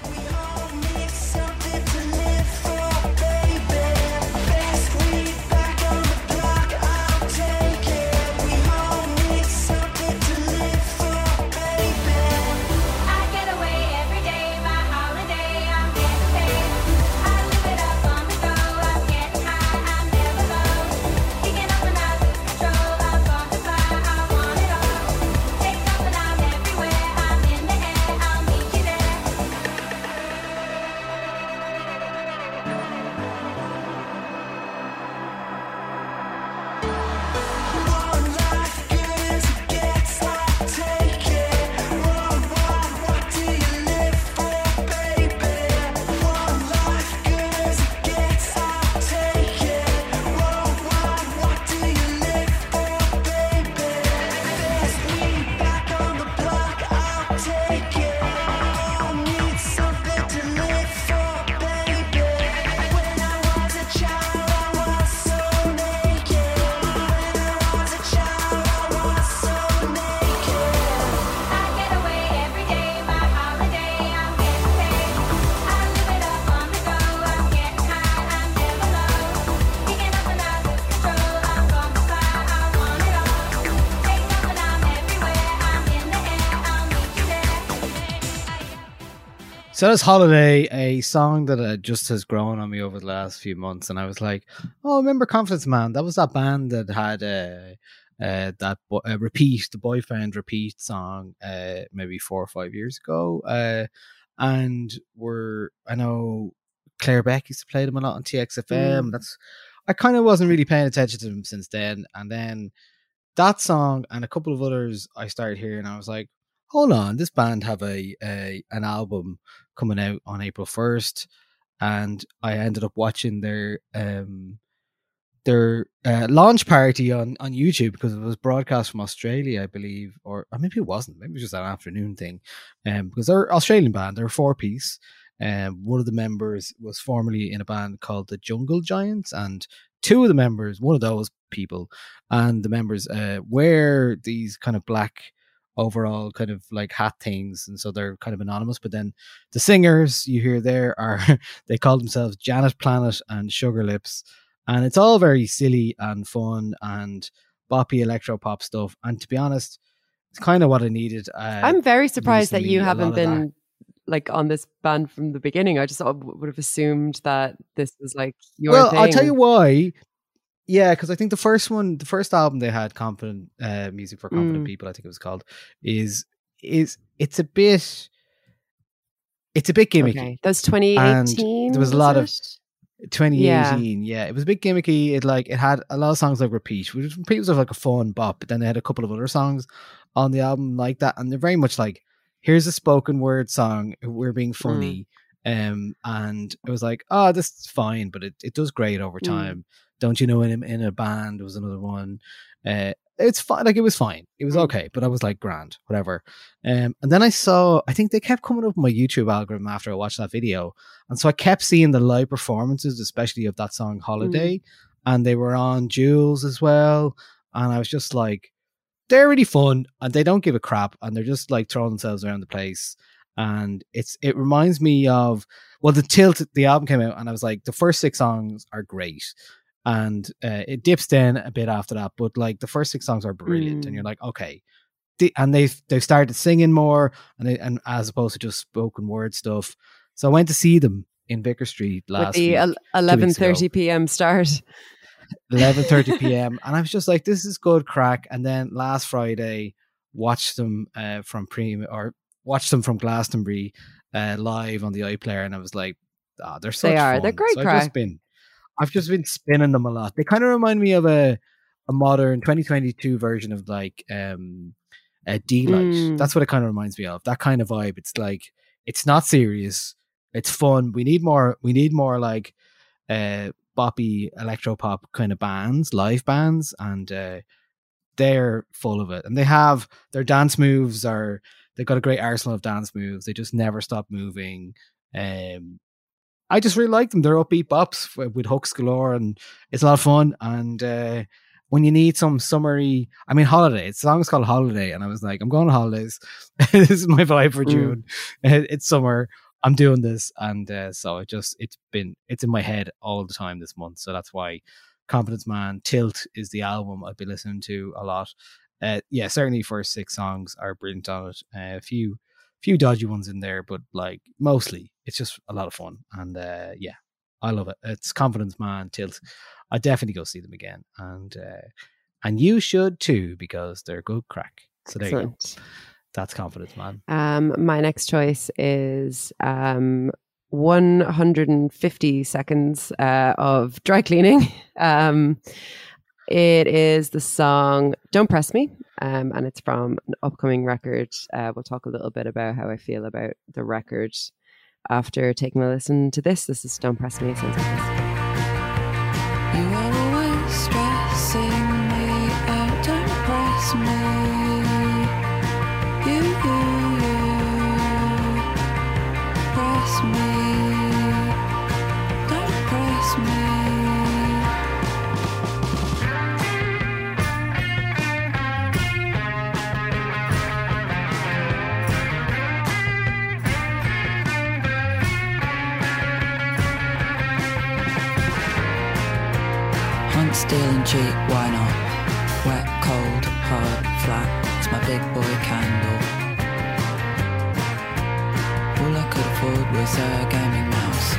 So that's Holiday, a song that uh, just has grown on me over the last few months. And I was like, oh, remember Confidence Man? That was that band that had uh, uh, that bo- uh, Repeat, the Boyfriend Repeat song, uh, maybe four or five years ago. Uh, and we're, I know Claire Beck used to play them a lot on TXFM. That's, I kind of wasn't really paying attention to them since then. And then that song and a couple of others I started hearing, I was like, hold on, this band have a, a an album coming out on April first, and I ended up watching their um their uh, launch party on on YouTube because it was broadcast from Australia, I believe, or, or maybe it wasn't. Maybe it was just an afternoon thing, um, because they're an Australian band. They're a four piece. Um, one of the members was formerly in a band called the Jungle Giants, and two of the members, one of those people, and the members uh, wear these kind of black overall kind of like hat things and so they're kind of anonymous but then the singers you hear there are they call themselves janet planet and sugar lips and it's all very silly and fun and boppy electro pop stuff and to be honest it's kind of what i needed uh, I'm very surprised that you haven't been like on this band from the beginning. I just would have assumed that this was like your well thing. i'll tell you why yeah because i think the first one the first album they had confident uh music for confident Mm. people i think it was called is is it's a bit it's a bit gimmicky Okay. That was 2018. there was a lot of- 2018 yeah. it was a bit gimmicky it like it had a lot of songs like repeat which repeat was like a fun bop but then they had a couple of other songs on the album like that and they're very much like here's a spoken word song we're being funny um and it was like oh this is fine but it, it does great over Mm. time don't you know in a, in a band was another one uh it's fine like it was fine it was Mm. okay but i was like grand whatever um and then i saw i think they kept coming up my youtube algorithm after i watched that video and so I kept seeing the live performances, especially of that song Holiday. And they were on Jools as well. And I was just like, they're really fun and they don't give a crap and they're just like throwing themselves around the place. And it's it reminds me of well, the tilt the album came out and I was like, the first six songs are great. And uh, it dips down a bit after that, but like the first six songs are brilliant, and Mm. you're like, okay, the- and they've they've started singing more, and they, and as opposed to just spoken word stuff. So I went to see them in Vicar Street With last the week, el- weeks 11:30 p.m. start. 11:30 p.m. and I was just like, this is good crack. And then last Friday, watched them uh, from pre or watched them from Glastonbury uh, live on the iPlayer, and I was like, ah, they're such They are. fun. They're great So I've just been, I've just been spinning them a lot. They kind of remind me of a a modern 2022 version of like um a Deee-Lite. Mm. That's what it kind of reminds me of. That kind of vibe. It's like it's not serious. It's fun. We need more. We need more like uh boppy electro pop kind of bands, live bands, and uh they're full of it. And they have their dance moves are they've got a great arsenal of dance moves. They just never stop moving. Um I just really like them. They're upbeat bops with, hooks galore, and it's a lot of fun. And uh, when you need some summery, I mean, holiday. It's the song is called Holiday, and I was like, I'm going on holidays. this is my vibe for Mm. June. It's summer. I'm doing this, and uh, so it just it's been it's in my head all the time this month. So that's why Confidence Man Tilt is the album I've been listening to a lot. Uh, yeah, certainly first six songs are brilliant on it. Uh, a few few dodgy ones in there, but like mostly it's just a lot of fun. And uh, yeah, I love it. It's Confidence Man Tilt. I definitely go see them again, and uh, and you should too because they're good crack. So there you go. That's Confidence Man. Um, my next choice is um, 150 seconds uh, of dry cleaning. Um, it is the song "Don't Press Me," um, and it's from an upcoming record. Uh, we'll talk a little bit about how I feel about the record after taking a listen to this. This is "Don't Press Me." Was a gaming mouse.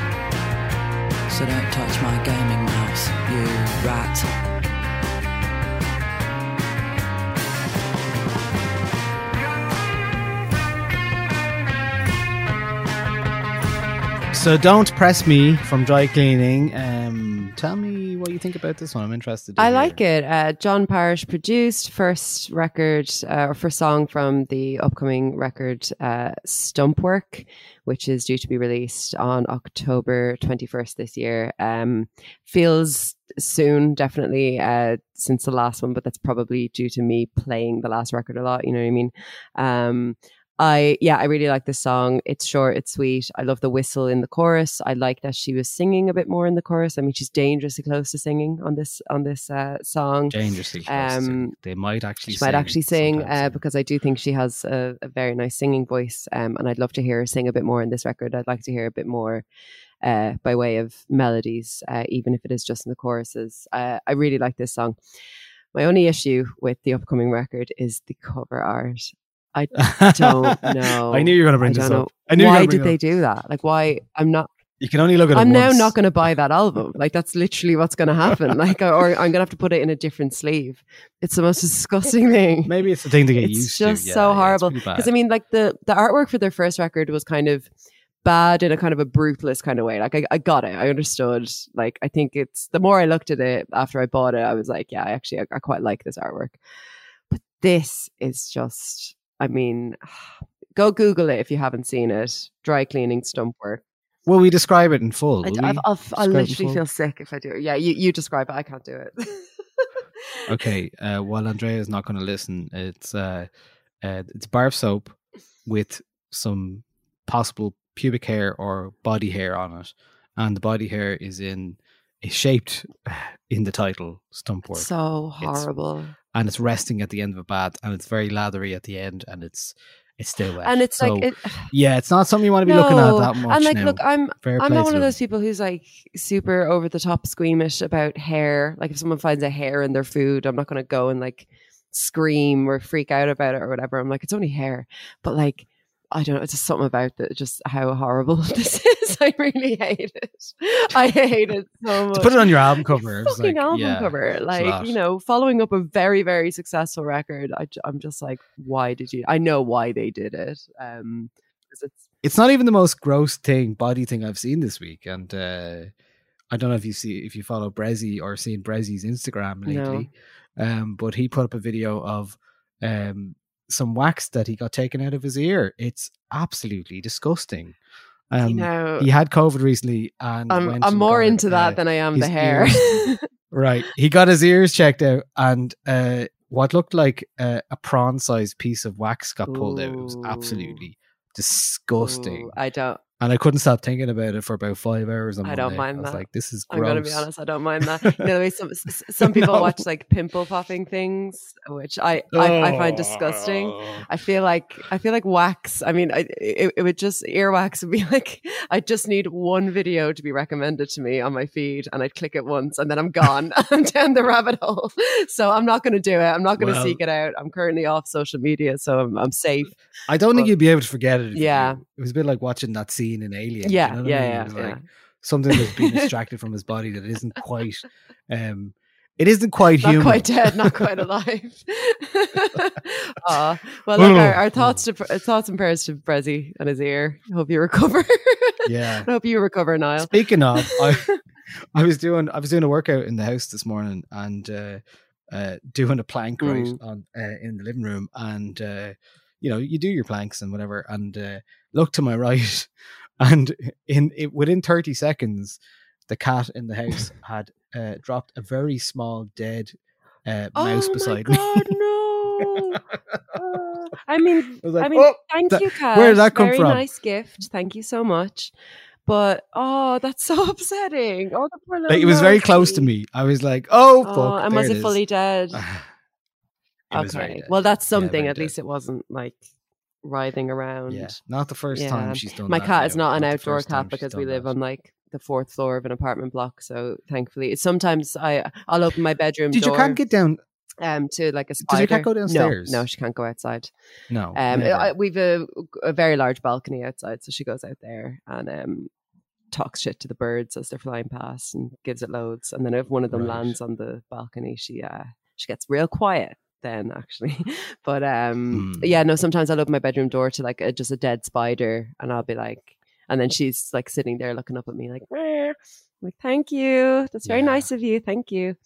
So don't touch my gaming mouse, you rat. So don't press me from dry cleaning. Um, tell me what you think about this one. I'm interested. I hear. like it. Uh, John Parish produced first record uh, or first song from the upcoming record uh, Stumpwork, which is due to be released on October 21st this year. Um, feels soon, definitely, uh, since the last one, but that's probably due to me playing the last record a lot. You know what I mean? Um, I yeah, I really like this song. It's short, it's sweet. I love the whistle in the chorus. I like that she was singing a bit more in the chorus. I mean, she's dangerously close to singing on this on this uh, song. dangerously close. to- Um, they might actually. She might actually sing uh, because I do think she has a, a very nice singing voice, um, and I'd love to hear her sing a bit more in this record. I'd like to hear a bit more uh, by way of melodies, uh, even if it is just in the choruses. Uh, I really like this song. My only issue with the upcoming record is the cover art. I don't know. I knew you were going to bring I this know. up. I knew why did they up. do that? Like, why? I'm not. You can only look at. I'm now once. not going to buy that album. Like, that's literally what's going to happen. Like, or I'm going to have to put it in a different sleeve. It's the most disgusting thing. Maybe it's the thing to get it's used just to. Yeah, so yeah, it's horrible. pretty bad. Because I mean, like the the artwork for their first record was kind of bad in a kind of a brutalist kind of way. Like I, I got it, I understood. Like I think it's the more I looked at it after I bought it, I was like, yeah, I actually I, I quite like this artwork. But this is just, I mean, go Google it if you haven't seen it. Dry cleaning Stumpwork. Will we describe it in full? I, will literally feel sick if I do it. Yeah, you, you describe it. I can't do it. Okay. Uh, while Andrea is not going to listen, it's uh, uh, it's bar of soap with some possible pubic hair or body hair on it, and the body hair is in is shaped in the title Stumpwork, so It's- horrible. And it's resting at the end of a bath, and it's very lathery at the end, and it's it's still wet. And it's So, like, it, yeah, it's not something you want to be looking at that much. And like, now. look, I'm Fair I'm not one of those people who's like super over the top squeamish about hair. Like if someone finds a hair in their food, I'm not going to go and like scream or freak out about it or whatever. I'm like, it's only hair. But like, I don't know, it's just something about that, just how horrible this is. I really hate it. I hate it so much. To put it on your album cover, fucking like, album yeah, cover. Like, you know, following up a very, very successful record. I, am just like, why did you? I know why they did it. Um, it's it's not even the most gross thing, body thing I've seen this week. And uh, I don't know if you see if you follow Brezzy or seen Brezzy's Instagram lately. Um, but he put up a video of um some wax that he got taken out of his ear. It's absolutely disgusting. Um, you know, he had COVID recently, and I'm, I'm and more got, into that uh, than I am the hair. ears- Right. He got his ears checked out, and uh, what looked like a, a prawn sized piece of wax got pulled out. It was absolutely disgusting. Ooh, I don't. And I couldn't stop thinking about it for about five hours. On I don't mind I was that. like, this is I'm gross. gonna be honest. I don't mind that. You know, the way some some people No. watch like pimple popping things, which I I, I find disgusting. Oh. I feel like I feel like wax. I mean, I, it, it would just earwax would be like I just need one video to be recommended to me on my feed, and I'd click it once, and then I'm gone. I'm down the rabbit hole. So I'm not going to do it. I'm not going to Well- seek it out. I'm currently off social media, so I'm, I'm safe. I don't think you'd be able to forget it. if you Yeah. It was a bit like watching that scene in Alien. you Yeah, know what I yeah, mean? yeah, like yeah. something that's being extracted from his body that isn't quite. Um, it isn't quite Not human. quite dead, not quite alive. Aw. well, look, our, our thoughts to our thoughts and prayers to Brezzy and his ear. Hope you recover. Yeah. I hope you recover, Niall. Speaking of, I, I was doing I was doing a workout in the house this morning and uh, uh, doing a plank right Mm. on uh, in the living room, and uh, you know you do your planks and whatever, and uh, look to my right, and in it within thirty seconds, the cat in the house had uh, dropped a very small dead uh, mouse oh beside my me. God, no. Uh, I mean, I like, I mean, "Oh, thank that- you, Kat. where did that come Very from?" nice gift. Thank you so much. But oh, that's so upsetting. Oh, the poor little Like, it was very close to me. I was like, "Oh, fuck!" Oh, and was it is. fully dead? It okay. dead. Well, that's something. very At dead. least it wasn't like writhing around. Yeah, not the first Yeah. time she's done. My that, cat is not an the outdoor cat because we live that. on like the fourth floor of an apartment block. So thankfully, sometimes I I'll open my bedroom Did door your cat get down? um to like a Does spider. your cat go downstairs? No, she can't go outside. No. Um. I, we've a, a very large balcony outside, so she goes out there and um talks shit to the birds as they're flying past and gives it loads. And then if one of them Right. lands on the balcony, she uh she gets real quiet then actually. but um Hmm. yeah, no, sometimes I'll open my bedroom door to like a, just a dead spider and I'll be like and then she's like sitting there looking up at me like, like thank you. That's very Yeah. nice of you. Thank you.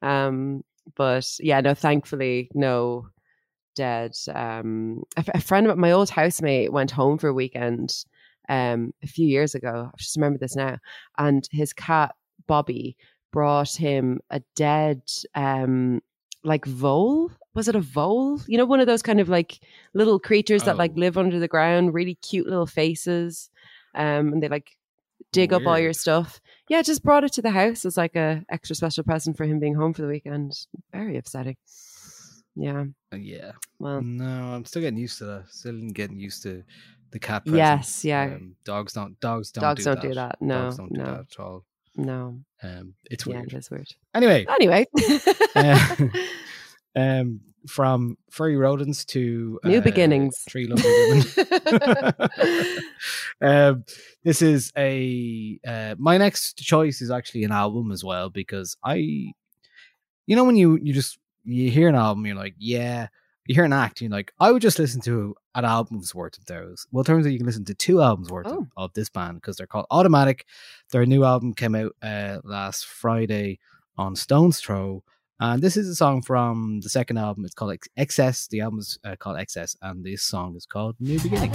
Um but yeah, no, thankfully no dead. Um, a, f- a friend of my old housemate went home for a weekend um, a few years ago. I just remember this now. And his cat, Bobby, brought him a dead, um, like vole. Was it a vole? You know, one of those kind of like little creatures that like Oh. live under the ground, really cute little faces. Um, and they like dig up all your stuff. Yeah, just brought it to the house as like a extra special present for him being home for the weekend. Very upsetting. Yeah. Uh, yeah. Well, No, I'm still getting used to that. Still getting used to the cat. Yes, yeah. Um, dogs don't. Dogs don't. Dogs do don't that. do that. No, dogs don't do no. that at all. No. Um, it's Yeah, weird. it is weird. Anyway, Anyway. Uh, um, from furry rodents to New uh, beginnings. Three lovely women. um, this is a uh, my next choice is actually an album as well because I, you know, when you you just you hear an album, you're like, yeah. You hear an act, you're like, I would just listen to an album's worth of those. Well, it turns out you can listen to two albums worth of, Oh. of this band because they're called Automatic. Their new album came out uh, last Friday on Stone's Throw. And this is a song from the second album. It's called Ex- Excess. The album is uh, called Excess, and this song is called New Beginning.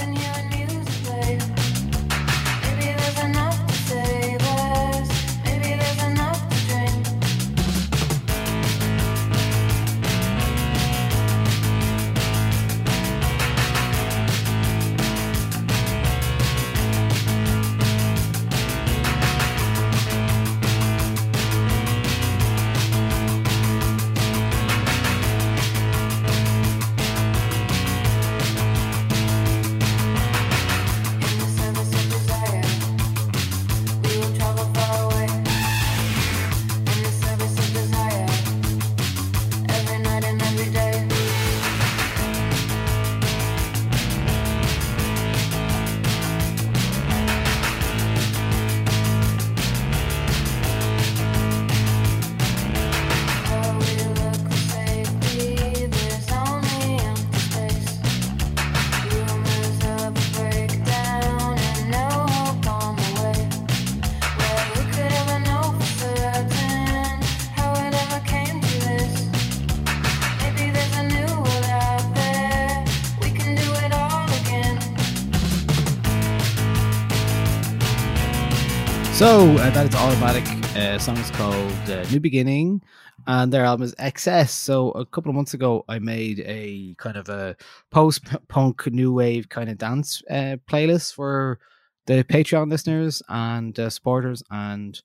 So uh, that is automatic. Uh, song is called uh, "New Beginning," and their album is "XS." So a couple of months ago, I made a kind of a post-punk new wave kind of dance uh, playlist for the Patreon listeners and uh, supporters, and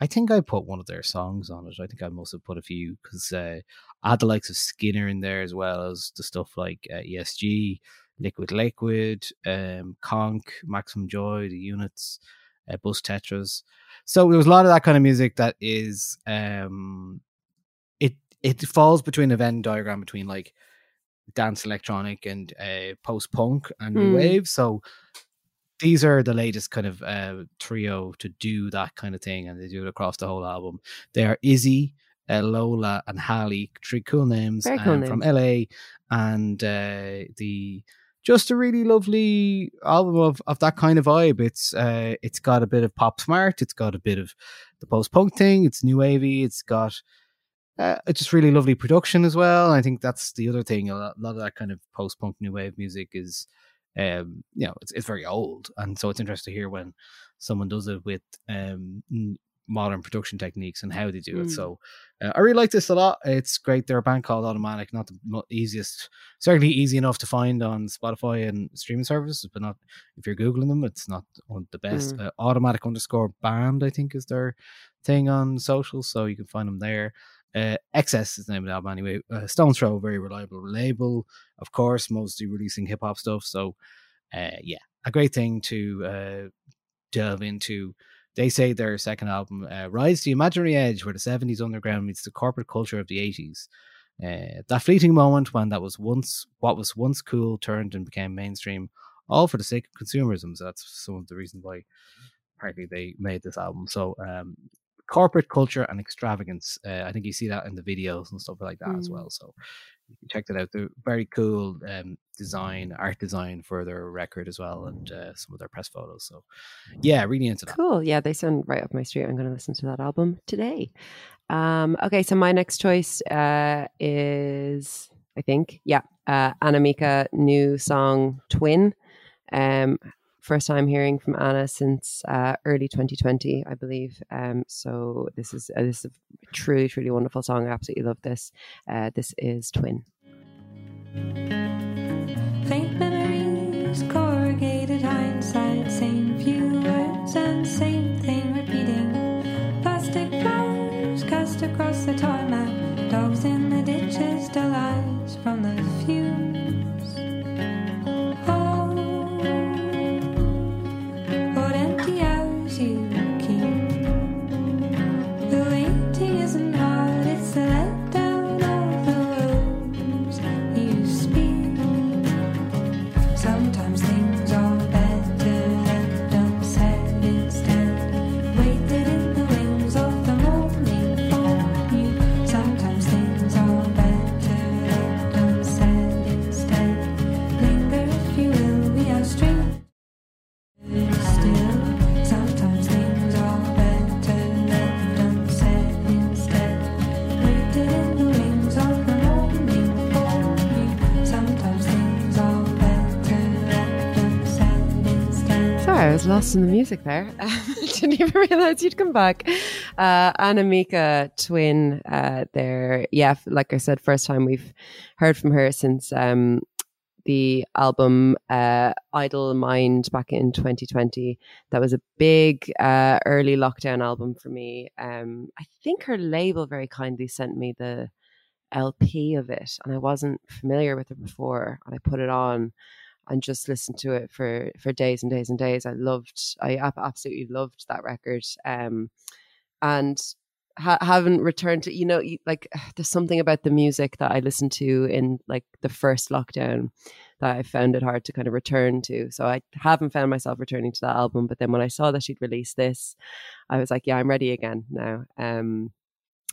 I think I put one of their songs on it. I think I must have put a few because uh, I had the likes of Skinner in there as well as the stuff like uh, ESG, Liquid Liquid, um, Konk, Maximum Joy, the Units uh, Bush Tetras. So there was a lot of that kind of music that is um it it falls between a Venn diagram between like dance electronic and uh, post punk and new Mm. wave. So these are the latest kind of uh, trio to do that kind of thing, and they do it across the whole album. They are Izzy, uh, Lola, and Hallie, three cool names, cool um, from. LA, and uh, the just a really lovely album of, of that kind of vibe. It's uh, it's got a bit of pop smart, it's got a bit of the post punk thing, it's new wavy, it's got uh, it's just really lovely production as well. I think that's the other thing. A lot, a lot of that kind of post punk new wave music is, um, you know, it's it's very old, and so it's interesting to hear when someone does it with um modern production techniques and how they do it. Mm. So uh, I really like this a lot. It's great. They're a band called Automatic, not the easiest, certainly easy enough to find on Spotify and streaming services, but not if you're googling them. It's not the best. Mm. Uh, Automatic underscore band, I think, is their thing on social, so you can find them there. Uh, XS is the name of the album anyway. Uh, Stone's Throw, a very reliable label, of course, mostly releasing hip hop stuff. So, uh, yeah, a great thing to uh, delve into. They say their second album, uh, Rise to the Imaginary Edge, where the 70s underground meets the corporate culture of the 80s. Uh, that fleeting moment when that was once what was once cool turned and became mainstream, all for the sake of consumerism. So that's some of the reasons why partly they made this album. So um, corporate culture and extravagance. Uh, I think you see that in the videos and stuff like that as Mm. well. So you can check that out. They're very cool um, design, art design for their record as well, and uh, some of their press photos. So yeah, really into that. Cool. Yeah, they sound right up my street. I'm going to listen to that album today. Um, okay, so my next choice uh, is, I think, yeah, uh, Anna Mieke new song "Twin." Um, first time hearing from Anna since uh, early 2020, I believe. Um, so this is uh, this is a truly, truly wonderful song. I absolutely love this. Uh, this is "Twin." Lost in the music there. Didn't even realize you'd come back. Uh, Anna Mieke Twin, uh, there. Yeah, like I said, first time we've heard from her since um, the album uh, Idle Mind back in 2020. That was a big uh, early lockdown album for me. Um, I think her label very kindly sent me the LP of it, and I wasn't familiar with it before, and I put it on and just listened to it for for days and days and days. I loved, I absolutely loved that record. Um, and ha- haven't returned to, you know, like there's something about the music that I listened to in like the first lockdown that I found it hard to kind of return to. So I haven't found myself returning to that album. But then when I saw that she'd released this, I was like, yeah, I'm ready again now. Um,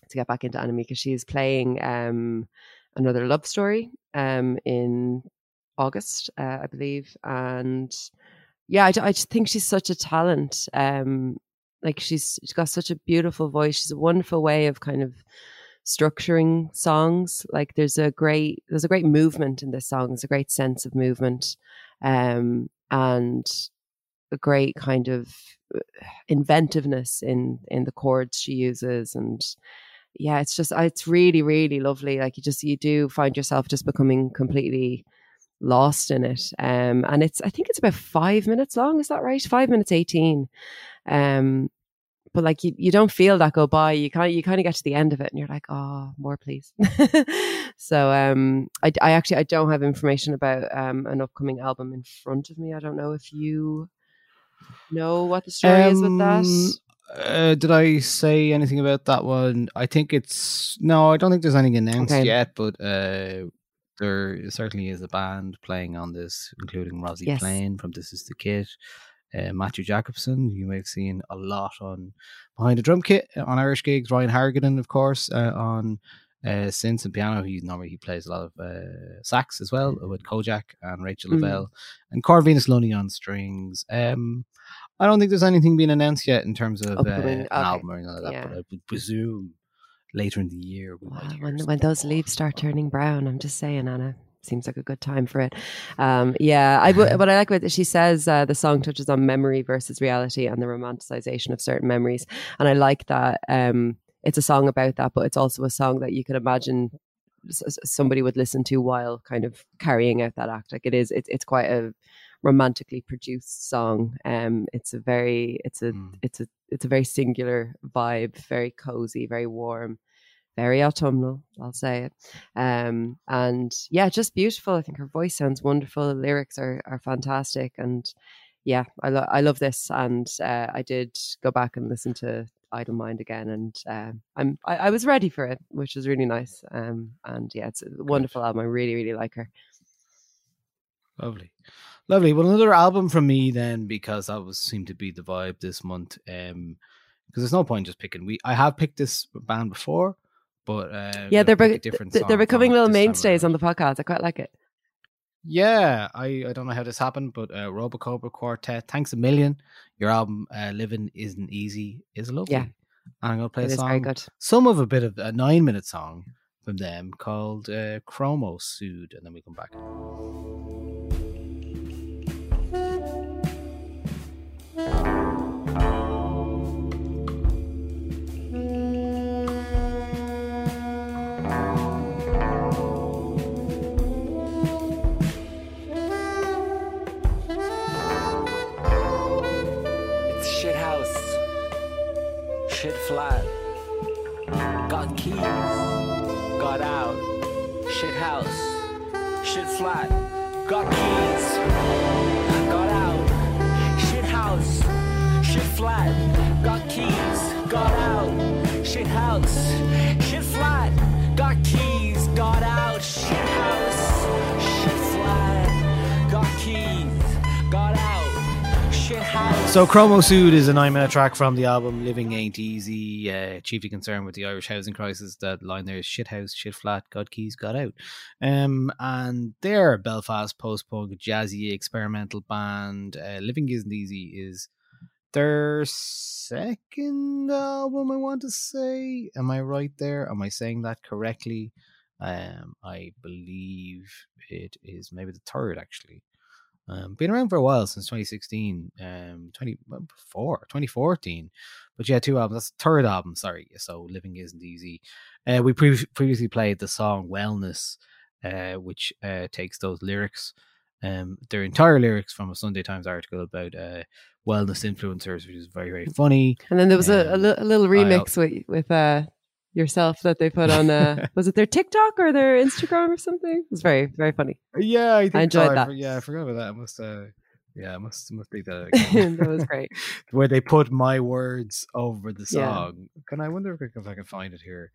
to get back into Anna Mieke, she's playing um another love story um in August, uh, I believe, and yeah, I, I just think she's such a talent. Um, like she's she's got such a beautiful voice. She's a wonderful way of kind of structuring songs. Like there's a great there's a great movement in this song. There's a great sense of movement, um, and a great kind of uh, inventiveness in in the chords she uses and yeah it's just it's really really lovely like you just you do find yourself just becoming completely lost in it um and it's i think it's about five minutes long is that right five minutes 18 um but like you, you don't feel that go by you kind you kind of get to the end of it and you're like oh more please so um I, I actually i don't have information about um an upcoming album in front of me i don't know if you know what the story is with that Um, Uh, did I say anything about that one? I think it's no. I don't think there's anything announced Okay. yet, but uh, there certainly is a band playing on this, including Rosie Yes. Plain from This Is the Kit, uh, Matthew Jacobson. You may have seen a lot on behind the drum kit uh, on Irish gigs. Ryan Hargadon, of course, uh, on uh, synths and piano. He normally he plays a lot of uh, sax as well with Kojaque and Rachel Mm. Lavelle and Corvinus Lunny on strings. Um, I don't think there's anything being announced yet in terms of uh, an okay, album or anything like that. yeah. But I would presume later in the year Wow, when when those leaves start turning brown, I'm just saying, Anna. Seems like a good time for it. Um, yeah, I what I like with it, she says uh, the song touches on memory versus reality and the romanticization of certain memories, and I like that. Um, it's a song about that, but it's also a song that you could imagine somebody would listen to while kind of carrying out that act. Like it is, it's it's quite a romantically produced song. Um, it's a very, it's a, Mm. it's a, it's a very singular vibe, very cozy, very warm very autumnal, I'll say it. Um, and yeah, just beautiful. I think her voice sounds wonderful. The lyrics are are fantastic, and yeah, I love I love this. And uh, I did go back and listen to Idle Mind again, and um, I'm I, I was ready for it, which was really nice. Um, and yeah, it's a wonderful album. I really really like her. Lovely. Lovely. Well, another album from me then, because that was seemed to be the vibe this month. Um, because there's no point just picking. We I have picked this band before, but uh, Yeah, they're be- different th- they're becoming little mainstays on the podcast. I quite like it. Yeah, I, I don't know how this happened, but uh, Robocobra Quartet, thanks a million. Your album, uh, Living Isn't Easy, is lovely. Yeah. And I'm going to play It a song, very good. some of a bit of a nine minute song from them called uh, Chromo Sued, and then we come back. Flat. Got keys. Got out. Shit house. Shit flat. Got keys. Got out. Shit house. Shit flat. Got keys. Got out. Shit house. So Chromo Sued is a nine minute track from the album Living Ain't Easy, uh, chiefly concerned with the Irish housing crisis. That line there is shit house, shit flat, got keys, got out. Um, and their Belfast post punk jazzy experimental band, uh, Living Isn't Easy, is their second album, I want to say. Am I right there? Am I saying that correctly? Um, I believe it is maybe the third actually. Um, been around for a while since 2016, um, 20 well, before 2014, but yeah, two albums. That's third album. Sorry, so living isn't easy. Uh, we pre- previously played the song "Wellness," uh, which uh, takes those lyrics, um, their entire lyrics from a Sunday Times article about uh, wellness influencers, which is very very funny. And then there was a, a, Um, li- a little I- remix with with uh, yourself that they put on. Uh, was it their TikTok or their Instagram or something? It was very very funny. Yeah, I, think enjoyed so. that. yeah, I forgot about that. I must. Uh, yeah, I must must think that. Again. that was great. where they put my words over the Yeah. song. Can I wonder if I can, if I can find it here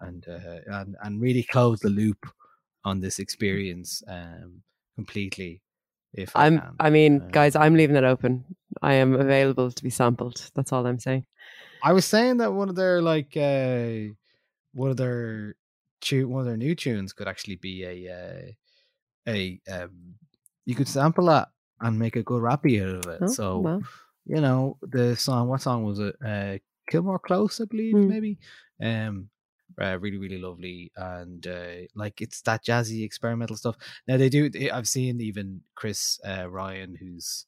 and uh, and and really close the loop on this experience um completely. If I I'm. can. I mean, Um, guys, I'm leaving it open. I am available to be sampled. That's all I'm saying. I was saying that one of their like uh one of their tune one of their new tunes could actually be a uh, a um you could sample that and make a good rappy out of it. Oh, so you know the song what song was it uh Kilmore Close I believe Hmm. maybe um uh, really really lovely and uh, like it's that jazzy experimental stuff now they do I've seen even Chris uh, Ryan who's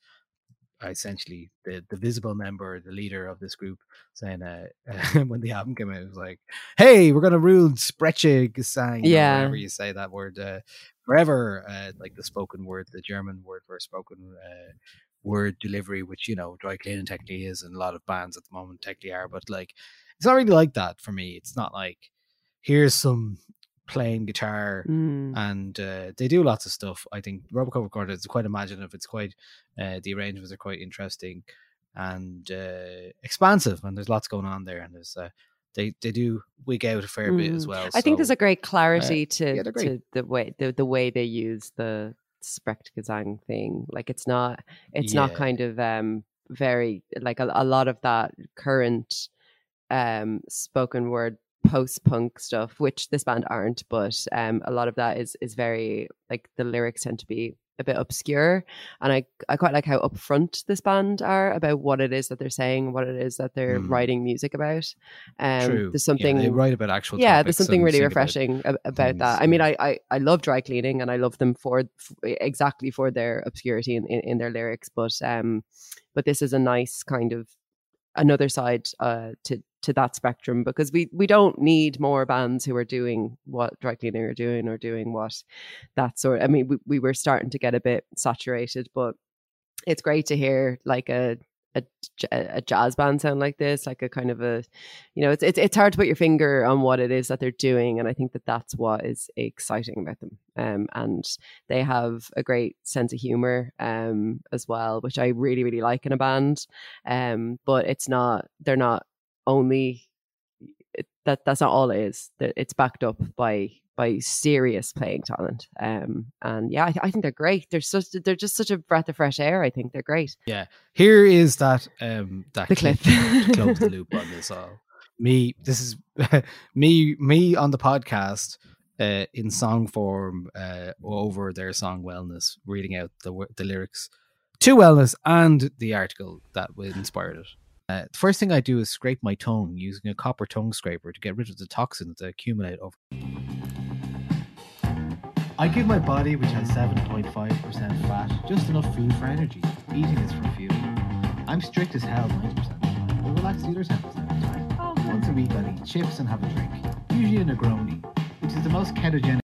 essentially the the visible member, the leader of this group, saying uh, when the album came out, it was like, "Hey, we're gonna rule Sprechgesang, Yeah. whatever you say that word, uh, forever." Uh, like the spoken word, the German word for spoken uh, word delivery, which you know, dry cleaning technically is, and a lot of bands at the moment technically are, but like, it's not really like that for me. It's not like here's some playing guitar Mm. and uh, they do lots of stuff. I think Robocobra Quartet is quite imaginative. It's quite uh, the arrangements are quite interesting and uh, expansive, and there's lots going on there. And there's uh, they they do wig out a fair bit as Mm. well. I think there's a great clarity to, yeah, great. to the way the, the way they use the Sprechgesang thing. Like it's not it's not kind of um very like a, a lot of that current um spoken word post punk stuff, which this band aren't, but um a lot of that is is very like the lyrics tend to be a bit obscure and I I quite like how upfront this band are about what it is that they're saying, what it is that they're Mm. writing music about. Um true. there's Yeah, something they write about actual. yeah there's something really about refreshing about things, that i mean yeah. I, I i love dry cleaning and i love them for f- exactly for their obscurity in, in, in their lyrics but um but this is a nice kind of another side uh to to that spectrum because we we don't need more bands who are doing what dry cleaning are doing or doing what that sort i mean we, we were starting to get a bit saturated but it's great to hear like a a, a jazz band sound like this like a kind of a you know it's, it's it's hard to put your finger on what it is that they're doing and i think that that's what is exciting about them. Um and they have a great sense of humor um as well which i really really like in a band. Um but it's not they're not only it, that that's not all it is that it's backed up by by serious playing talent um and yeah I, th- I think they're great they're such they're just such a breath of fresh air i think they're great Yeah, Here is that um that The clip. to close the loop on this all. Me, this is me me on the podcast uh, in song form uh, over their song Wellness, reading out the the lyrics to Wellness and the article that inspired it. Uh, the first thing I do is scrape my tongue using a copper tongue scraper to get rid of the toxins that accumulate over. I give my body, which has 7.5% fat, just enough food for energy. Eating is for fuel. I'm strict as hell 90% of the time, but relax the other 10% of the time. Once a week, I'll eat chips and have a drink, usually a Negroni, which is the most ketogenic.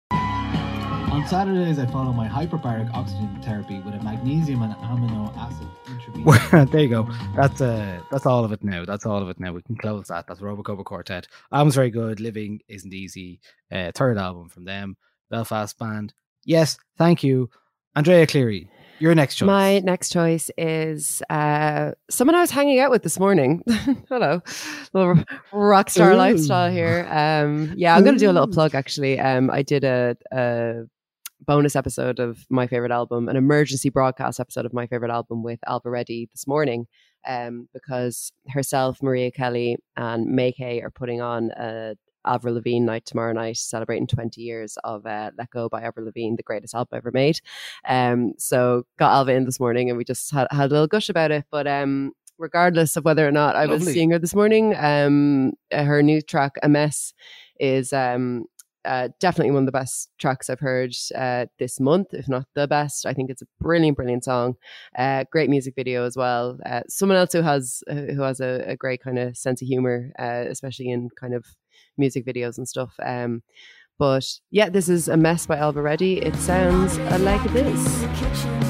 On Saturdays, I follow my hyperbaric oxygen therapy with a magnesium and amino acid intravenous. there you go. That's uh, that's all of it now. That's all of it now. We can close that. That's Robocobra Quartet. Album's very good. Living isn't easy. Uh, third album from them. Belfast band. Yes, thank you, Andrea Cleary. Your next choice. My next choice is uh, someone I was hanging out with this morning. Hello, little rock star Ooh. lifestyle here. Um, yeah, I'm going to do a little plug. Actually, um, I did a, a bonus episode of my favorite album, an emergency broadcast episode of my favorite album with Ailbhe Reddy this morning, um, because herself, Maria Kelly, and May Kay are putting on a Avril Lavigne night tomorrow night, celebrating 20 years of uh, Let Go by Avril Lavigne, the greatest album ever made. Um, so got Ailbhe in this morning and we just had, had a little gush about it. But um, regardless of whether or not I was seeing her this morning, um, uh, her new track, A Mess, is um, uh, definitely one of the best tracks I've heard uh, this month, if not the best. I think it's a brilliant, brilliant song. Uh, great music video as well. Uh, someone else who has who has a, a great kind of sense of humor, uh, especially in kind of music videos and stuff. Um, but yeah, this is a mess by Ailbhe Reddy. It sounds like this.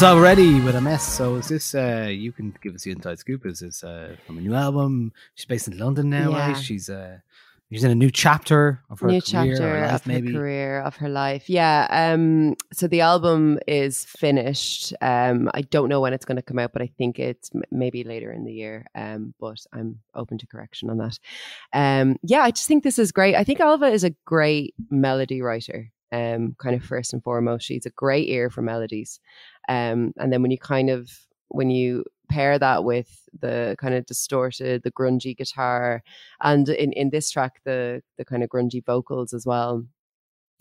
That's already with a mess. So is this? uh You can give us the inside scoop. Is this uh from a new album? She's based in London now, Yeah. right? She's uh She's in a new chapter of her new career, chapter her life, of maybe. her career of her life yeah um so the album is finished um i don't know when it's going to come out but i think it's m- maybe later in the year um but i'm open to correction on that um yeah i just think this is great i think Ailbhe is a great melody writer um kind of first and foremost she's a great ear for melodies um and then when you kind of when you pair that with the kind of distorted the grungy guitar and in in this track the the kind of grungy vocals as well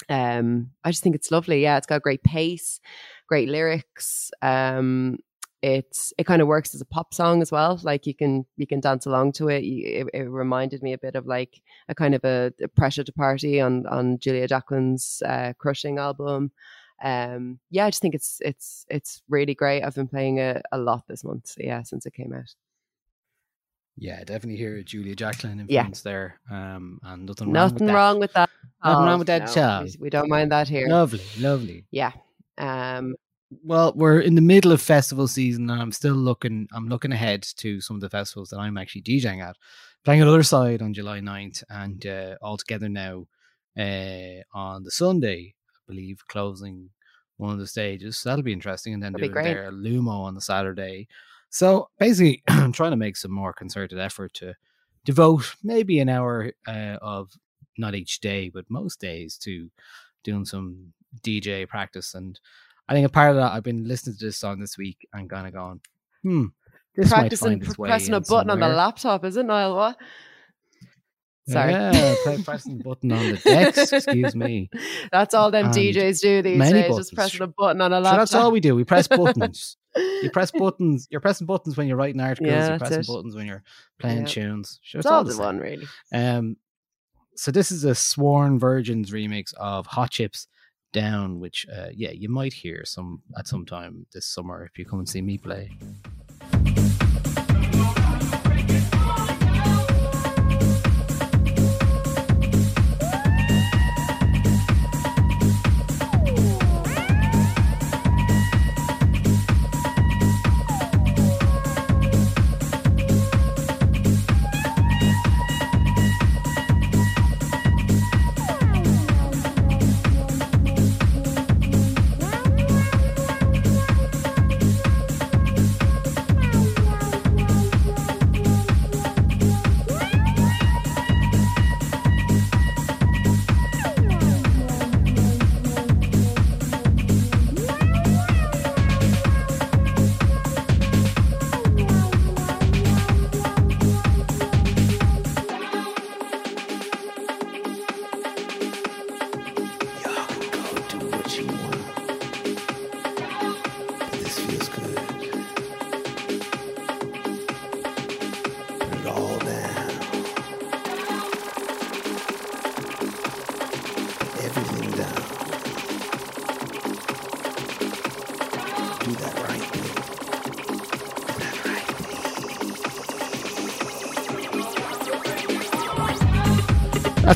um i just think it's lovely. Yeah it's got great pace great lyrics um it's it kind of works as a pop song as well like you can you can dance along to it. It, it reminded me a bit of like a kind of a, a pressure to party on on Julia Jacklin's uh crushing album um yeah i just think it's it's it's really great i've been playing it a lot this month yeah since it came out Yeah, definitely hear a Julia Jacklin Yeah. influence there. Um, and nothing wrong with nothing that. wrong with that Nothing wrong with that no, child. we- don't mind that here Lovely, lovely. yeah um Well, we're in the middle of festival season, and I'm still looking. I'm looking ahead to some of the festivals that I'm actually DJing at. Playing at Other Side on July 9th, and uh, all together now uh, on the Sunday, believe, closing one of the stages. So that'll be interesting. And then That'd be doing their Lumo on the Saturday. So basically, I'm trying to make some more concerted effort to devote maybe an hour uh, of not each day, but most days to doing some DJ practice. And I think a part of that, I've been listening to this song this week and kind of gone, hmm, this might practicing find its pr- way pressing a button on the laptop, is it, Niall? What? Sorry. Yeah, pressing the button on the desk. Excuse me. That's all them And DJs do these days, buttons. just pressing a button on a So laptop. that's all we do. We press buttons. you press buttons. You're pressing buttons when you're writing articles. Yeah, you're pressing it. buttons when you're playing Yeah. tunes. Sure, It's all the same. one, really. Um, so this is a Sworn Virgins remix of Hot Chip's Down, which uh, yeah, you might hear some at some time this summer if you come and see me play.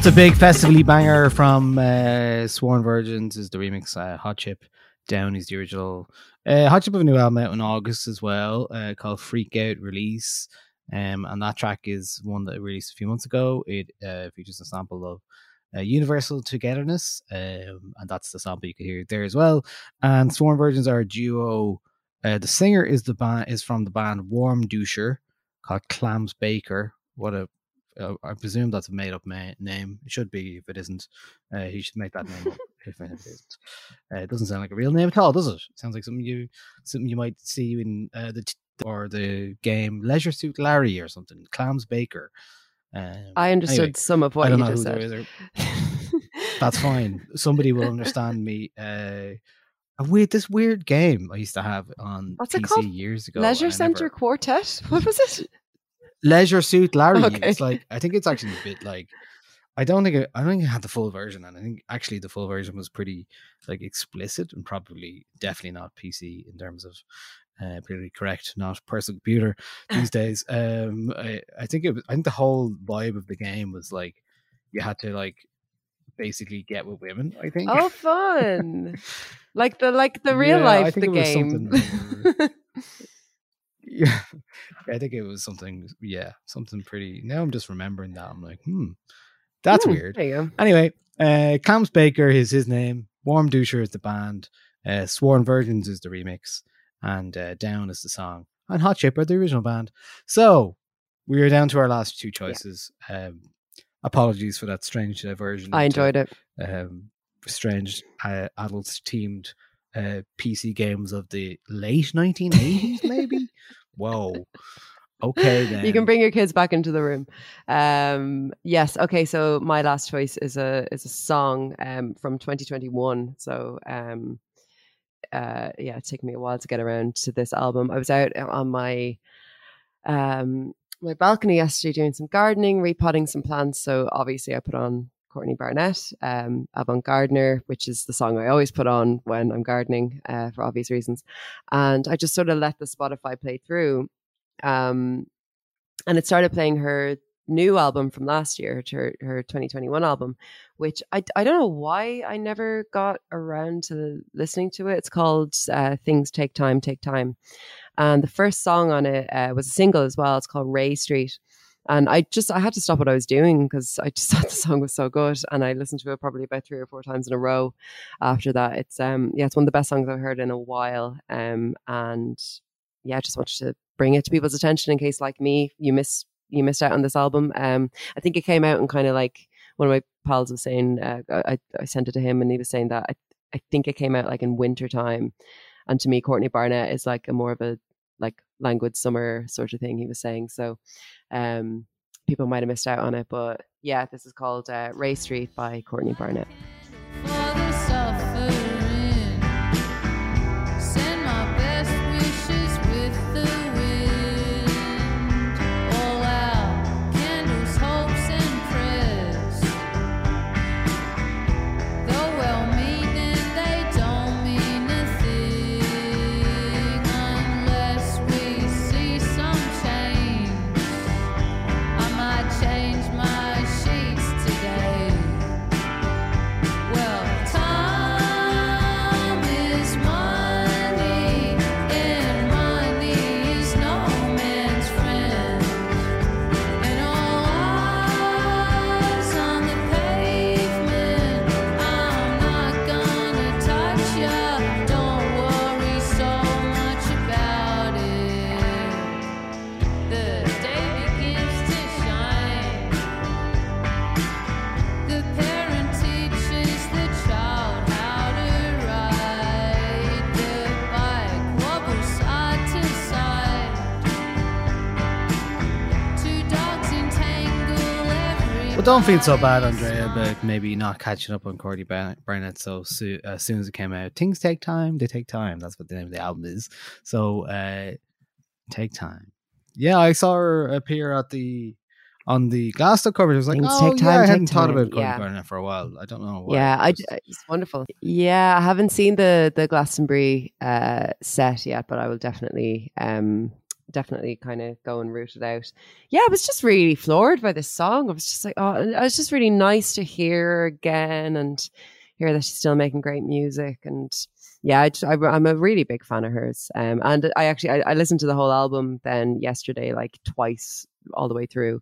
That's a big festivally banger from uh, Sworn Virgins. Is the remix uh, Hot Chip Down is the original. Uh, Hot Chip have a new album out in August as well uh, called Freak Out Release. Um, and that track is one that I released a few months ago. It uh, features a sample of uh, Universal Togetherness, um, and that's the sample you can hear there as well. And Sworn Virgins are a duo. Uh, the singer is the band is from the band Warmduscher called Clams Baker. What a uh, I presume that's a made up ma- name. It should be if it isn't. Uh, he should make that name up if it isn't. Uh, it doesn't sound like a real name at all, does it? Sounds like something you something you might see in uh, the t- or the game Leisure Suit Larry or something. Clams Baker. Um, I understood anyway, some of what I don't you know just said. That's fine. Somebody will understand me. Uh, a weird, this weird game I used to have on What's it PC called? years ago. Leisure I Center never- Quartet. What was it? Leisure Suit Larry. Okay. It's like I think it's actually a bit like I don't think it, I don't think it had the full version, and I think actually the full version was pretty like explicit and probably definitely not PC in terms of uh, pretty correct, not personal computer these days. Um, I, I think it was. I think the whole vibe of the game was like you had to like basically get with women. I think. Oh, fun! like the like the real Yeah, I life the game. Yeah, I think it was something. Yeah, something pretty. Now I'm just remembering that. I'm like, hmm, That's Hmm, weird. There you go. Anyway, uh, Clams Baker is his name. Warmduscher is the band. Uh, Sworn Virgins is the remix, and uh, Down is the song. And Hot Chip are the original band. So we are down to our last two choices. Um, apologies for that strange diversion. I enjoyed it. Um, strange uh, adults themed uh, PC games of the late 1980s, maybe. Whoa. Okay, then. You can bring your kids back into the room. Um, yes. Okay. So my last choice is a is a song um, from 2021. So um, uh, yeah, it took me a while to get around to this album. I was out on my um, my balcony yesterday doing some gardening, repotting some plants. So obviously, I put on Courtney Barnett, um, Avant Gardener, which is the song I always put on when I'm gardening uh, for obvious reasons. And I just sort of let the Spotify play through. Um, and it started playing her new album from last year, her, her 2021 album, which I, I don't know why I never got around to listening to it. It's called uh, Things Take Time, Take Time. And the first song on it uh, was a single as well. It's called Ray Street. And I just, I had to stop what I was doing because I just thought the song was so good. And I listened to it probably about three or four times in a row after that. It's, um, yeah, it's one of the best songs I've heard in a while. Um, and yeah, I just wanted to bring it to people's attention in case, like me, you miss you missed out on this album. Um, I think it came out and kind of like one of my pals was saying. Uh, I I sent it to him and he was saying that I I think it came out like in winter time, and to me, Courtney Barnett is like a more of a like languid summer sort of thing. He was saying so. Um, people might have missed out on it, but yeah, this is called uh, Ray Street by Courtney Barnett. Well, don't feel so bad, Andrea, about maybe not catching up on Courtney Bar- Barnett so soo- as soon as it came out. Things take time. They take time. That's what the name of the album is. So, uh, take time. Yeah, I saw her appear at the on the Glasto cover. It was like, Things oh take yeah, I hadn't thought time. about Courtney Yeah. Barnett for a while. I don't know. Why. Yeah, I, It d- was- it's wonderful. Yeah, I haven't seen the the Glastonbury uh, set yet, but I will definitely um definitely kind of go and root it out. Yeah, I was just really floored by this song. I was just like, oh, it was just really nice to hear again and hear that she's still making great music and. Yeah, I I'm a really big fan of hers, um, and I actually I, I listened to the whole album then yesterday like twice all the way through,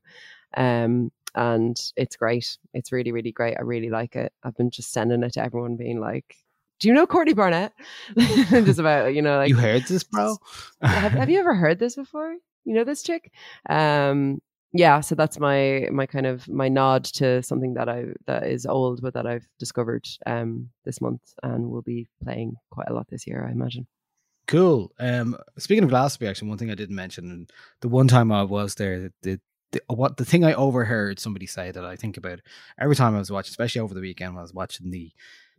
um, and it's great. It's really, really great. I really like it. I've been just sending it to everyone, being like, "Do you know Courtney Barnett?" just about you know, like you heard this, bro? have, have you ever heard this before? You know this chick? Um, yeah. So that's my my kind of my nod to something that I that is old, but that I've discovered um this month and will be playing quite a lot this year, I imagine. Cool. Um, speaking of Glastonbury, actually, one thing I didn't mention, and the one time I was there, the, the what the thing I overheard somebody say that I think about every time I was watching, especially over the weekend, when I was watching the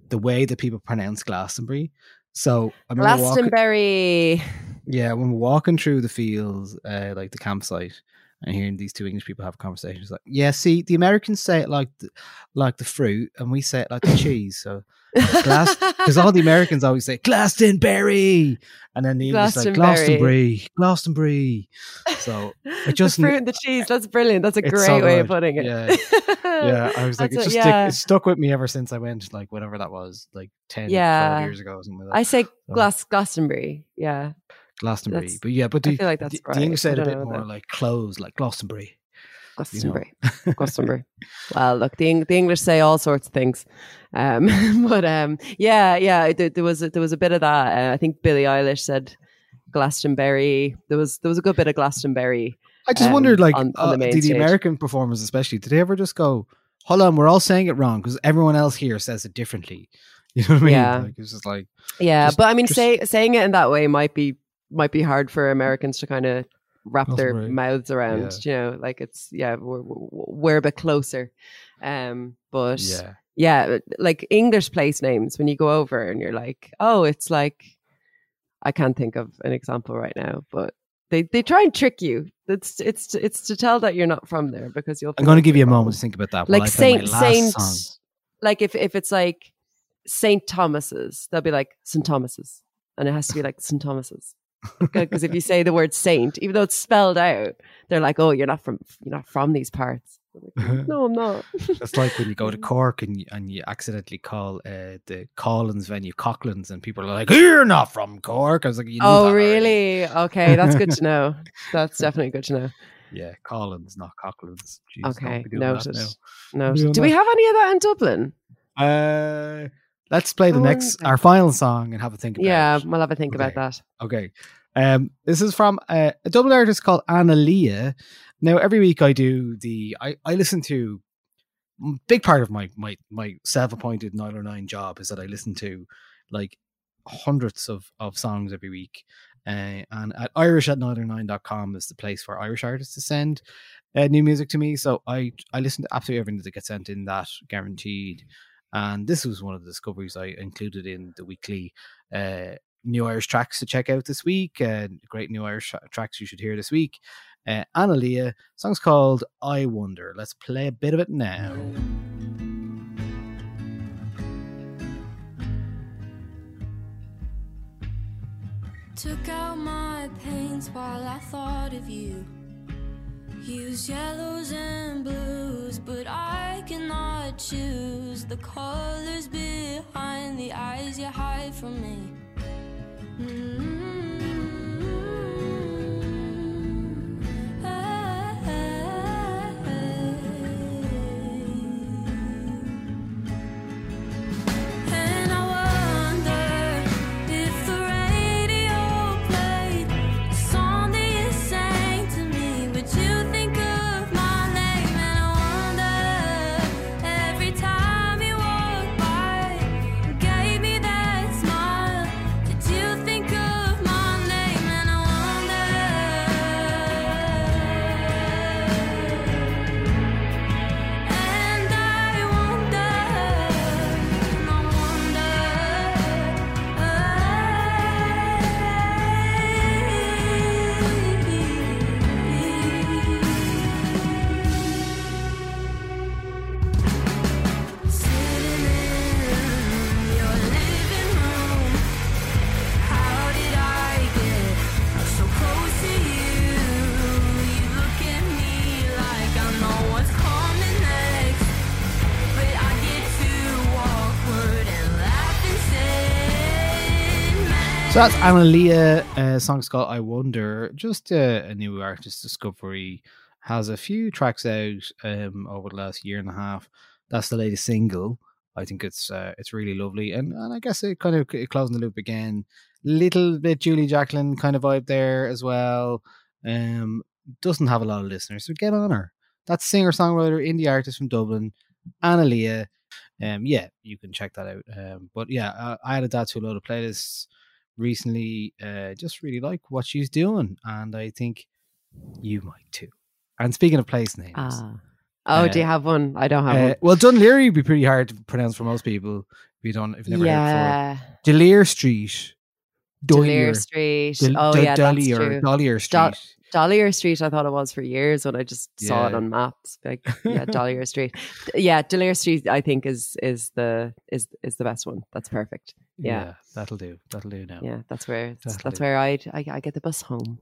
the way that people pronounce Glastonbury. So I remember walking, Glastonbury. yeah, when we're walking through the fields, uh, like the campsite, and hearing these two English people have conversations, like, yeah, see, the Americans say it like the, like the fruit, and we say it like the cheese. So glass, because all the Americans always say Glastonbury, and then the English like Glastonbury. Glastonbury. So it just the fruit and the cheese. That's brilliant. That's a great so way of putting it. Yeah. yeah, I was like, it just yeah. it stuck with me ever since I went, like whatever that was, like 10, Yeah. 12 years ago or something like that. I say So, Glas Glastonbury. Yeah. Glastonbury, That's- but yeah, but I the, feel like that's the, right. the English I said a bit more though. like clothes, like Glastonbury. Glastonbury. Glastonbury. Well, look, the, the English say all sorts of things, um, but um, yeah, yeah, there, there was a, there was a bit of that. Uh, I think Billie Eilish said Glastonbury. There was there was a good bit of Glastonbury. I just um, wondered, like, on- on uh, the the. American performers, especially, did they ever just go, "Hold on, we're all saying it wrong because everyone else here says it differently"? You know what I mean? Yeah. Like, it's just like, Yeah, Just- but I mean, just- say, saying it in that way might be might be hard for Americans to kind of wrap their Glastonbury. mouths around. You know, like it's yeah, we're, we're we're a bit closer. Um, but yeah, yeah, like English place names when you go over and you're like, oh, it's like I can't think of an example right now, but they they try and trick you. It's it's it's to tell that you're not from there because you'll. I'm going to give you a moment to think about that. Like I play my Saint Saint, song. like if if it's like Saint Thomas's, they'll be like St Thomas's, and it has to be like St Thomas's. Because if you say the word saint, even though it's spelled out, they're like, "Oh, you're not from you're not from these parts." I'm like, no, I'm not. It's like when you go to Cork and you, and you accidentally call uh, the Collins venue Coughlin's, and people are like, "You're not from Cork." I was like, you knew that oh, already." really? Okay, that's good to know. That's definitely good to know. Yeah, Collins, not Coughlin's. Jeez, Okay, be doing noted. Noted. doing Do we have any of that in Dublin? Uh, let's play the I next wonder. our final song and have a think about Yeah, it. Yeah, we'll have a think about that. Okay. Um, this is from uh, a double artist called Anna Leah. Now, every week I do the I, I listen to big part of my my my self-appointed Nialler9 job is that I listen to like hundreds of of songs every week. Uh, and at irish at Nialler9.com is the place for Irish artists to send uh, new music to me. So I I listen to absolutely everything that gets sent in that guaranteed. And this was one of the discoveries I included in the weekly uh, new Irish tracks to check out this week. Uh, great new Irish tra- tracks you should hear this week. Uh, Anna Leah, song's called I Wonder. Let's play a bit of it now. Took out my pains while I thought of you. Used yellows and blues, but I cannot choose the colors behind the eyes you hide from me. Mm-hmm. So that's Anna Leah. Uh, song's called I Wonder. Just uh, a new artist discovery. Has a few tracks out um, over the last year and a half. That's the latest single. I think it's uh, it's really lovely, and and I guess it kind of c- closing the loop again. Little bit Julie Jacklin kind of vibe there as well. Um, doesn't have a lot of listeners, so get on her. That's singer songwriter, indie artist from Dublin, Anna Leah. Um, yeah, you can check that out. Um, but yeah, uh, I added that to a lot of playlists recently. Uh, just really like what she's doing, and I think you might too. And speaking of place names, Ah. Oh, do you Uh, have one? I don't have uh, one. well, Dunleary would be pretty hard to pronounce for most people if you don't, if you've never heard yeah. it before. Delir Street, Delir Street. Dul- oh, Dul- yeah, that's Dullier- true. Dollier Dol- Street. Dollier Street, I thought it was for years when I just saw it on maps. Like, yeah, Dollier Street. Yeah, Dollier Street, I think is is the is is the best one. That's perfect. Yeah, that'll do. That'll do now. yeah, that's where that's, do. where I I I get the bus home.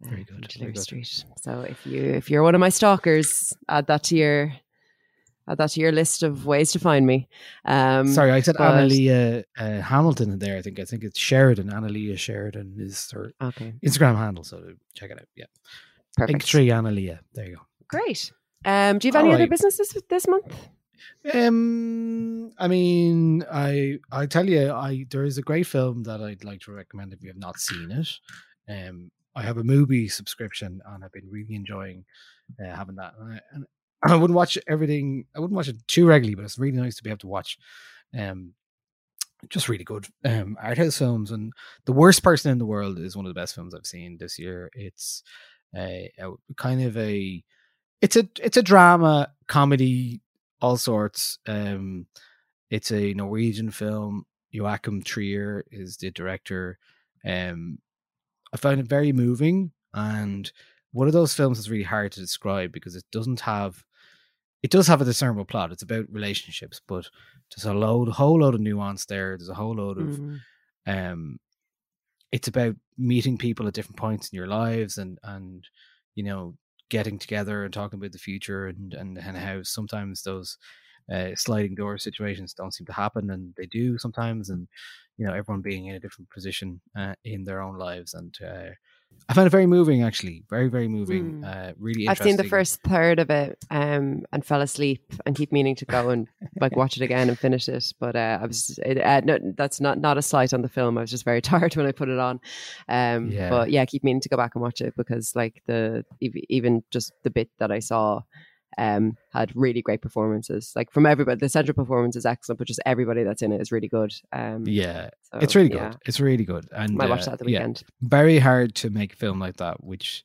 Very uh, good, very good. Street. So if you if you're one of my stalkers, add that to your add that to your list of ways to find me. Um, Sorry, I said but- Annalia uh, Hamilton in there. I think I think it's Sheridan. Annalia Sheridan is her Okay, Instagram handle. So check it out. Yeah, perfect. Link tree Annalia. There you go. Great. Um, do you have any All other right. business this, this month? Um, I mean, I I tell you, I there is a great film that I'd like to recommend if you have not seen it. Um, I have a movie subscription and I've been really enjoying uh, having that. And I, and I wouldn't watch everything. I wouldn't watch it too regularly, but it's really nice to be able to watch. Um, just really good um art house films. And the worst person in the world is one of the best films I've seen this year. It's a, a kind of a it's a it's a drama comedy all sorts um it's a norwegian film joachim trier is the director um i found it very moving and one of those films that's really hard to describe because it doesn't have it does have a discernible plot it's about relationships but there's a load a whole load of nuance there there's a whole load of Mm. um it's about meeting people at different points in your lives and and you know getting together and talking about the future and and, and how sometimes those uh, sliding door situations don't seem to happen and they do sometimes and you know everyone being in a different position uh, in their own lives and uh, I found it very moving actually very very moving Mm. uh, really I've seen the first third of it um, and fell asleep and keep meaning to go and like watch it again and finish it. But uh, I was it, uh, no, that's not not a slight on the film. I was just very tired when I put it on. Um, Yeah. But yeah, keep meaning to go back and watch it because like the ev- even just the bit that I saw um, had really great performances. Like from everybody, the central performance is excellent, but just everybody that's in it is really good. Um, yeah so, it's really good yeah. it's really good and I watch uh, that at the yeah, weekend. very hard to make a film like that which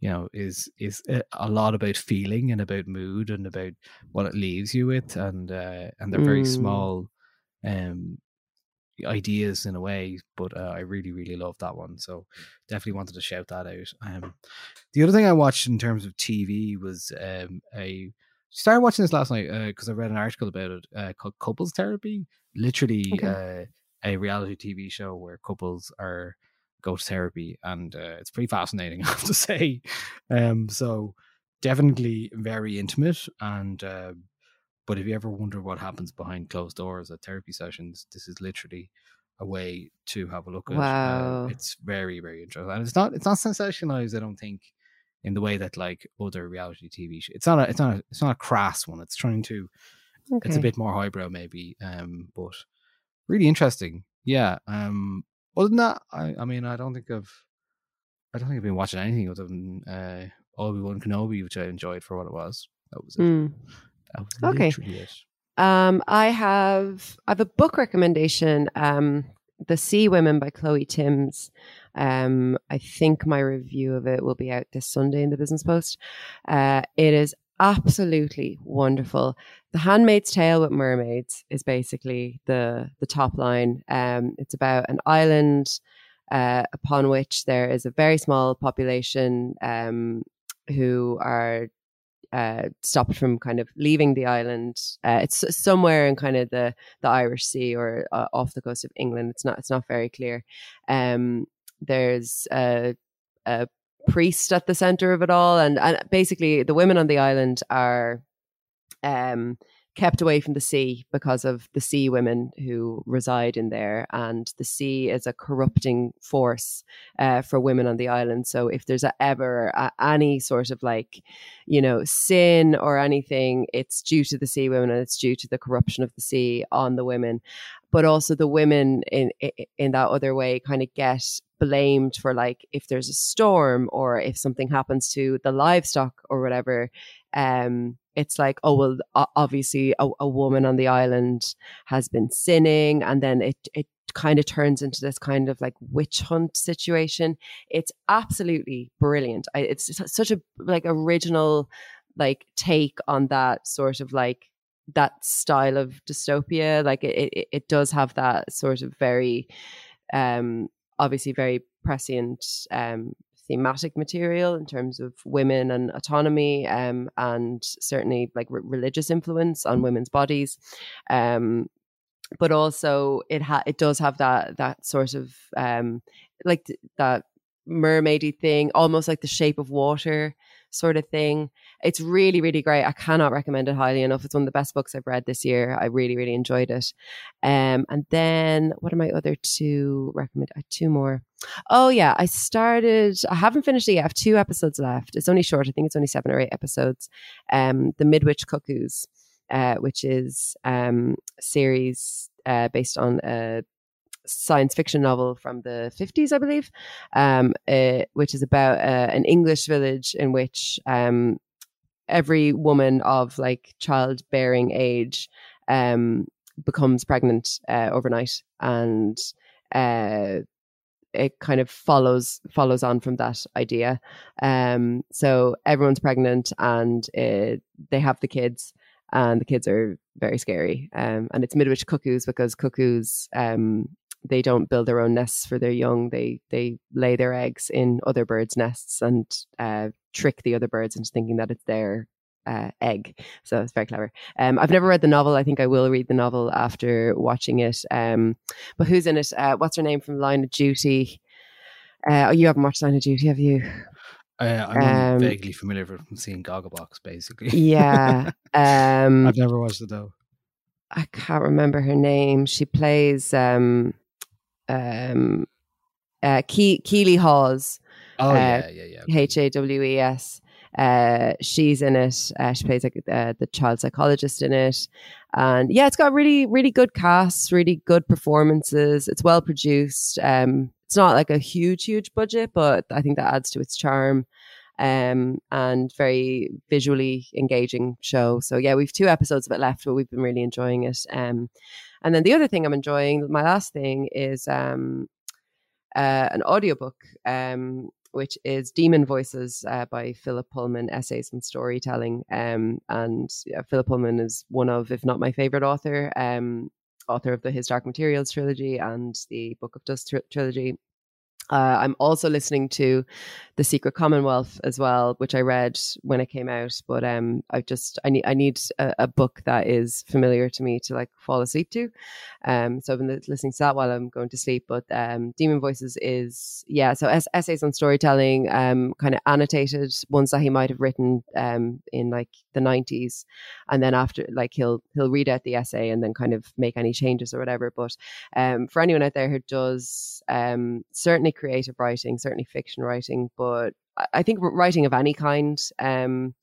you know is is a- a lot about feeling and about mood and about what it leaves you with and uh and they're very Mm. small um ideas in a way but uh, i really really love that one so definitely wanted to shout that out. Um the other thing i watched in terms of tv was um a started watching this last night because i read an article about it uh, called couples therapy. Literally Okay. uh, a reality tv show where couples are go to therapy and uh, it's pretty fascinating i have to say. Um so definitely very intimate and uh, but if you ever wonder what happens behind closed doors at therapy sessions this is literally a way to have a look at Wow. uh, it's very very interesting and it's not it's not sensationalized i don't think in the way that like other reality tv shows it's not a it's not a, it's not a crass one it's trying to it's a bit more highbrow maybe um but really interesting yeah um other than that i i mean i don't think i've i don't think i've been watching anything other than uh obi-wan kenobi which i enjoyed for what it was that was it Mm. Okay. it Um, I have I have a book recommendation. Um, The Sea Women by Chloe Timms. Um, I think my review of it will be out this Sunday in the Business Post. Uh, it is absolutely wonderful. The Handmaid's Tale with mermaids is basically the the top line. Um, it's about an island uh, upon which there is a very small population um, who are uh, stopped from kind of leaving the island. Uh, it's somewhere in kind of the the Irish Sea or uh, off the coast of England. It's not it's not very clear. Um, there's a, a priest at the center of it all, and and basically the women on the island are um kept away from the sea because of the sea women who reside in there and the sea is a corrupting force uh, for women on the island. So if there's a, ever a, any sort of like you know sin or anything it's due to the sea women and it's due to the corruption of the sea on the women but also the women in in, that other way kind of get blamed for like if there's a storm or if something happens to the livestock or whatever um it's like oh well obviously a, a woman on the island has been sinning and then it it kind of turns into this kind of like witch hunt situation. It's absolutely brilliant. I, it's such a like original like take on that sort of like that style of dystopia like it, it it does have that sort of very um obviously very prescient um thematic material in terms of women and autonomy um and certainly like re- religious influence on women's bodies. Um but also it ha- it does have that that sort of um like th- that mermaidy thing almost like the shape of water sort of thing. It's really, really great. I cannot recommend it highly enough. It's one of the best books I've read this year. I really, really enjoyed it. Um, and then what are my other two recommend? I two more. Oh yeah, I started. I haven't finished it yet. I have two episodes left. It's only short. I think it's only seven or eight episodes. Um, the Midwich Cuckoos, uh, which is um a series uh based on a science fiction novel from the 50s, I believe, um, uh, which is about uh, an English village in which um, every woman of like childbearing age um, becomes pregnant uh, overnight. And uh, it kind of follows follows on from that idea. Um, so everyone's pregnant and uh, they have the kids, and the kids are very scary. Um, and it's Midwich cuckoos because cuckoos um, they don't build their own nests for their young. They they lay their eggs in other birds' nests and uh, trick the other birds into thinking that it's their uh, egg. So it's very clever. Um, I've never read the novel. I think I will read the novel after watching it. Um, but who's in it? Uh, what's her name from Line of Duty? Uh, oh, you haven't watched Line of Duty, have you? Uh, I'm Um, vaguely familiar from seeing Gogglebox, basically. Yeah. Um, I've never watched it though. I can't remember her name. She plays um, um, uh, Ke- Keeley Hawes. Oh uh, yeah, yeah, yeah. H A W E S. Uh, she's in it. Uh, she plays like uh, the child psychologist in it, and yeah, it's got really, really good casts, really good performances. It's well produced. Um, it's not like a huge, huge budget, but I think that adds to its charm. Um, and very visually engaging show. So yeah, we've two episodes of it left, but we've been really enjoying it. Um, and then the other thing I'm enjoying, my last thing is um, uh, an audiobook, um, which is Demon Voices uh, by Philip Pullman, Essays and Storytelling. Um, and yeah, Philip Pullman is one of, if not my favorite author, um, author of the His Dark Materials trilogy and the Book of Dust tri- trilogy. Uh, I'm also listening to The Secret Commonwealth as well, which I read when it came out. But um, I just I need I need a, a book that is familiar to me to like fall asleep to. Um, so I've been listening to that while I'm going to sleep. But um, Demon Voices is yeah, so es- essays on storytelling, um, kind of annotated ones that he might have written um in like the 90s, and then after like he'll he'll read out the essay and then kind of make any changes or whatever. But um, for anyone out there who does um, certainly creative writing, certainly fiction writing, but I- think writing of any kind, um,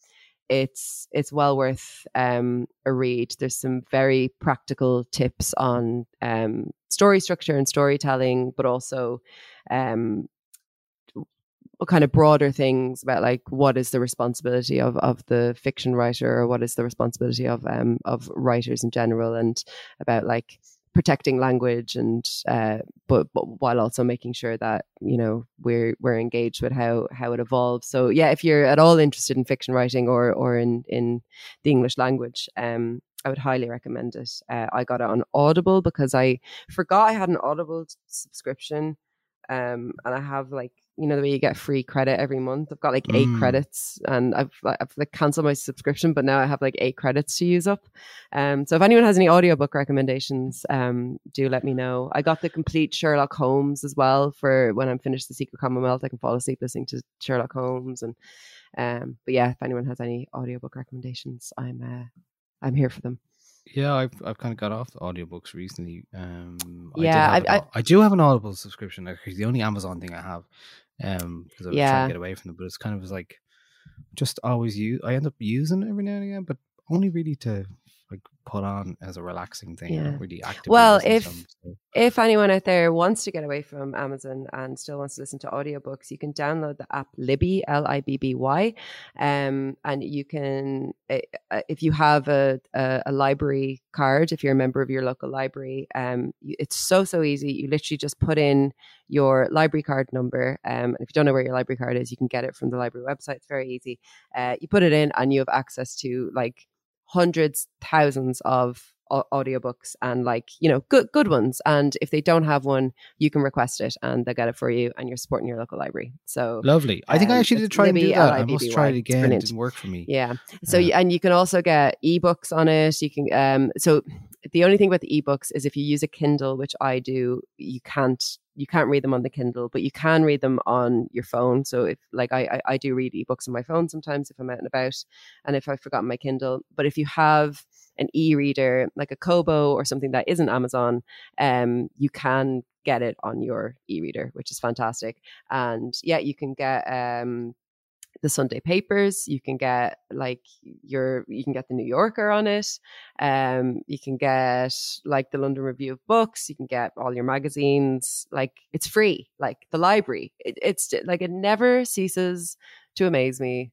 it's it's well worth um, a read. There's some very practical tips on um, story structure and storytelling, but also um, kind of broader things about like what is the responsibility of of the fiction writer or what is the responsibility of um of writers in general and about like protecting language and uh but, but while also making sure that you know we're we're engaged with how how it evolves so yeah if you're at all interested in fiction writing or or in in the english language um I would highly recommend it. Uh, I got it on Audible because I forgot I had an Audible subscription, um, and I have like you know the way you get free credit every month. I've got like eight Mm. credits, and I've I've like cancelled my subscription, but now I have like eight credits to use up. Um, so if anyone has any audiobook recommendations, um, do let me know. I got the complete Sherlock Holmes as well for when I'm finished the Secret Commonwealth. I can fall asleep listening to Sherlock Holmes, and um, but yeah, if anyone has any audiobook recommendations, I'm uh, I'm here for them. Yeah, I've I've kind of got off the audiobooks recently. Um, I Yeah, have I- an au- I do have an Audible subscription. Actually, the only Amazon thing I have, um, because I was trying to get away from it. But it's kind of like just always use. I end up using it every now and again, but only really to like put on as a relaxing thing. Yeah. really active Well, if so. if anyone out there wants to get away from Amazon and still wants to listen to audiobooks, you can download the app Libby, L I B B Y, um, and you can, uh, uh, if you have a, a a library card, if you're a member of your local library, um, it's so so easy. You literally just put in your library card number. Um, and if you don't know where your library card is, you can get it from the library website. It's very easy. Uh, you put it in, and you have access to like hundreds, thousands of au- audiobooks and like you know good good ones and if they don't have one you can request it and they'll get it for you and you're supporting your local library so lovely. I think I um, actually did try and do that. I must try it again. It didn't work for me. yeah so Yeah. and you can also get ebooks on it you can um so the only thing about the ebooks is if you use a Kindle, which I do, you can't you can't read them on the Kindle, but you can read them on your phone. So if like I I, I do read ebooks on my phone sometimes if I'm out and about, and if I've forgotten my Kindle. But if you have an e-reader like a Kobo or something that isn't Amazon, um, you can get it on your e-reader, which is fantastic. And yeah, you can get um the Sunday papers. You can get like your you can get the New Yorker on it. Um, you can get like the London Review of Books. You can get all your magazines. Like it's free. Like the library. It, it's like it never ceases to amaze me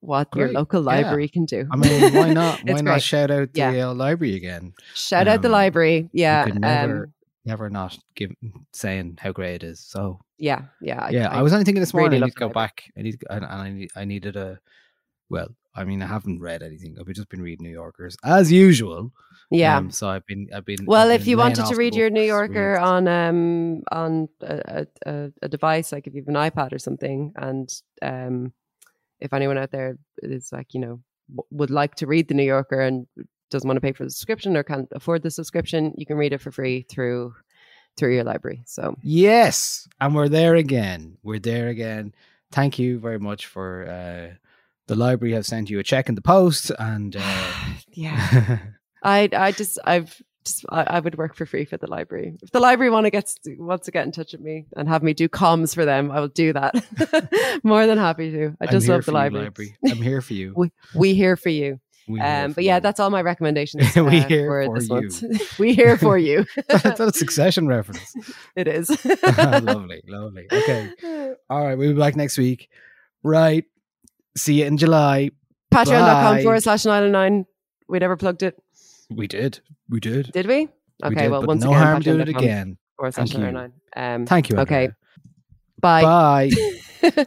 what your Great, local yeah. library can do. I mean, why not? Why It's not shout out the Yeah. Yale Library again? Shout out the um, library. Yeah. never, um, never not give saying how great it is. So yeah. Yeah. yeah, I, was only thinking this really morning. I love need to go back. I need, to, and, and I, need, I needed a. Well, I mean, I haven't read anything. I've just been reading New Yorkers as usual. Yeah. Um, so I've been, I've been. Well, I've if you wanted to read your New Yorker on um on a, a, a, a device, like if you have an iPad or something, and um, if anyone out there is like you know w- would like to read the New Yorker and doesn't want to pay for the subscription or can't afford the subscription, you can read it for free through through your library. So Yes, and we're there again. We're there again. Thank you very much for uh, the library have sent you a check in the post, and uh, yeah, I I just I've just I, I would work for free for the library. If the library want to get wants to get in touch with me and have me do comms for them, I will do that. More than happy to. I just love the you, library. I'm here for you. We we here for you. We Um, but yeah, you. that's all my recommendations. We uh, here for, for this you. we here for you. that's a Succession reference. it is. lovely, lovely. Okay. All right, we'll be back next week. Right. See you in July. Patreon.com forward slash nine and nine. We never plugged it, We did. We did. did we? We Okay, did, well, once no again, harm doing it again. Forward slash Thank nine and nine. Um, Thank you. Okay. Bye. Bye.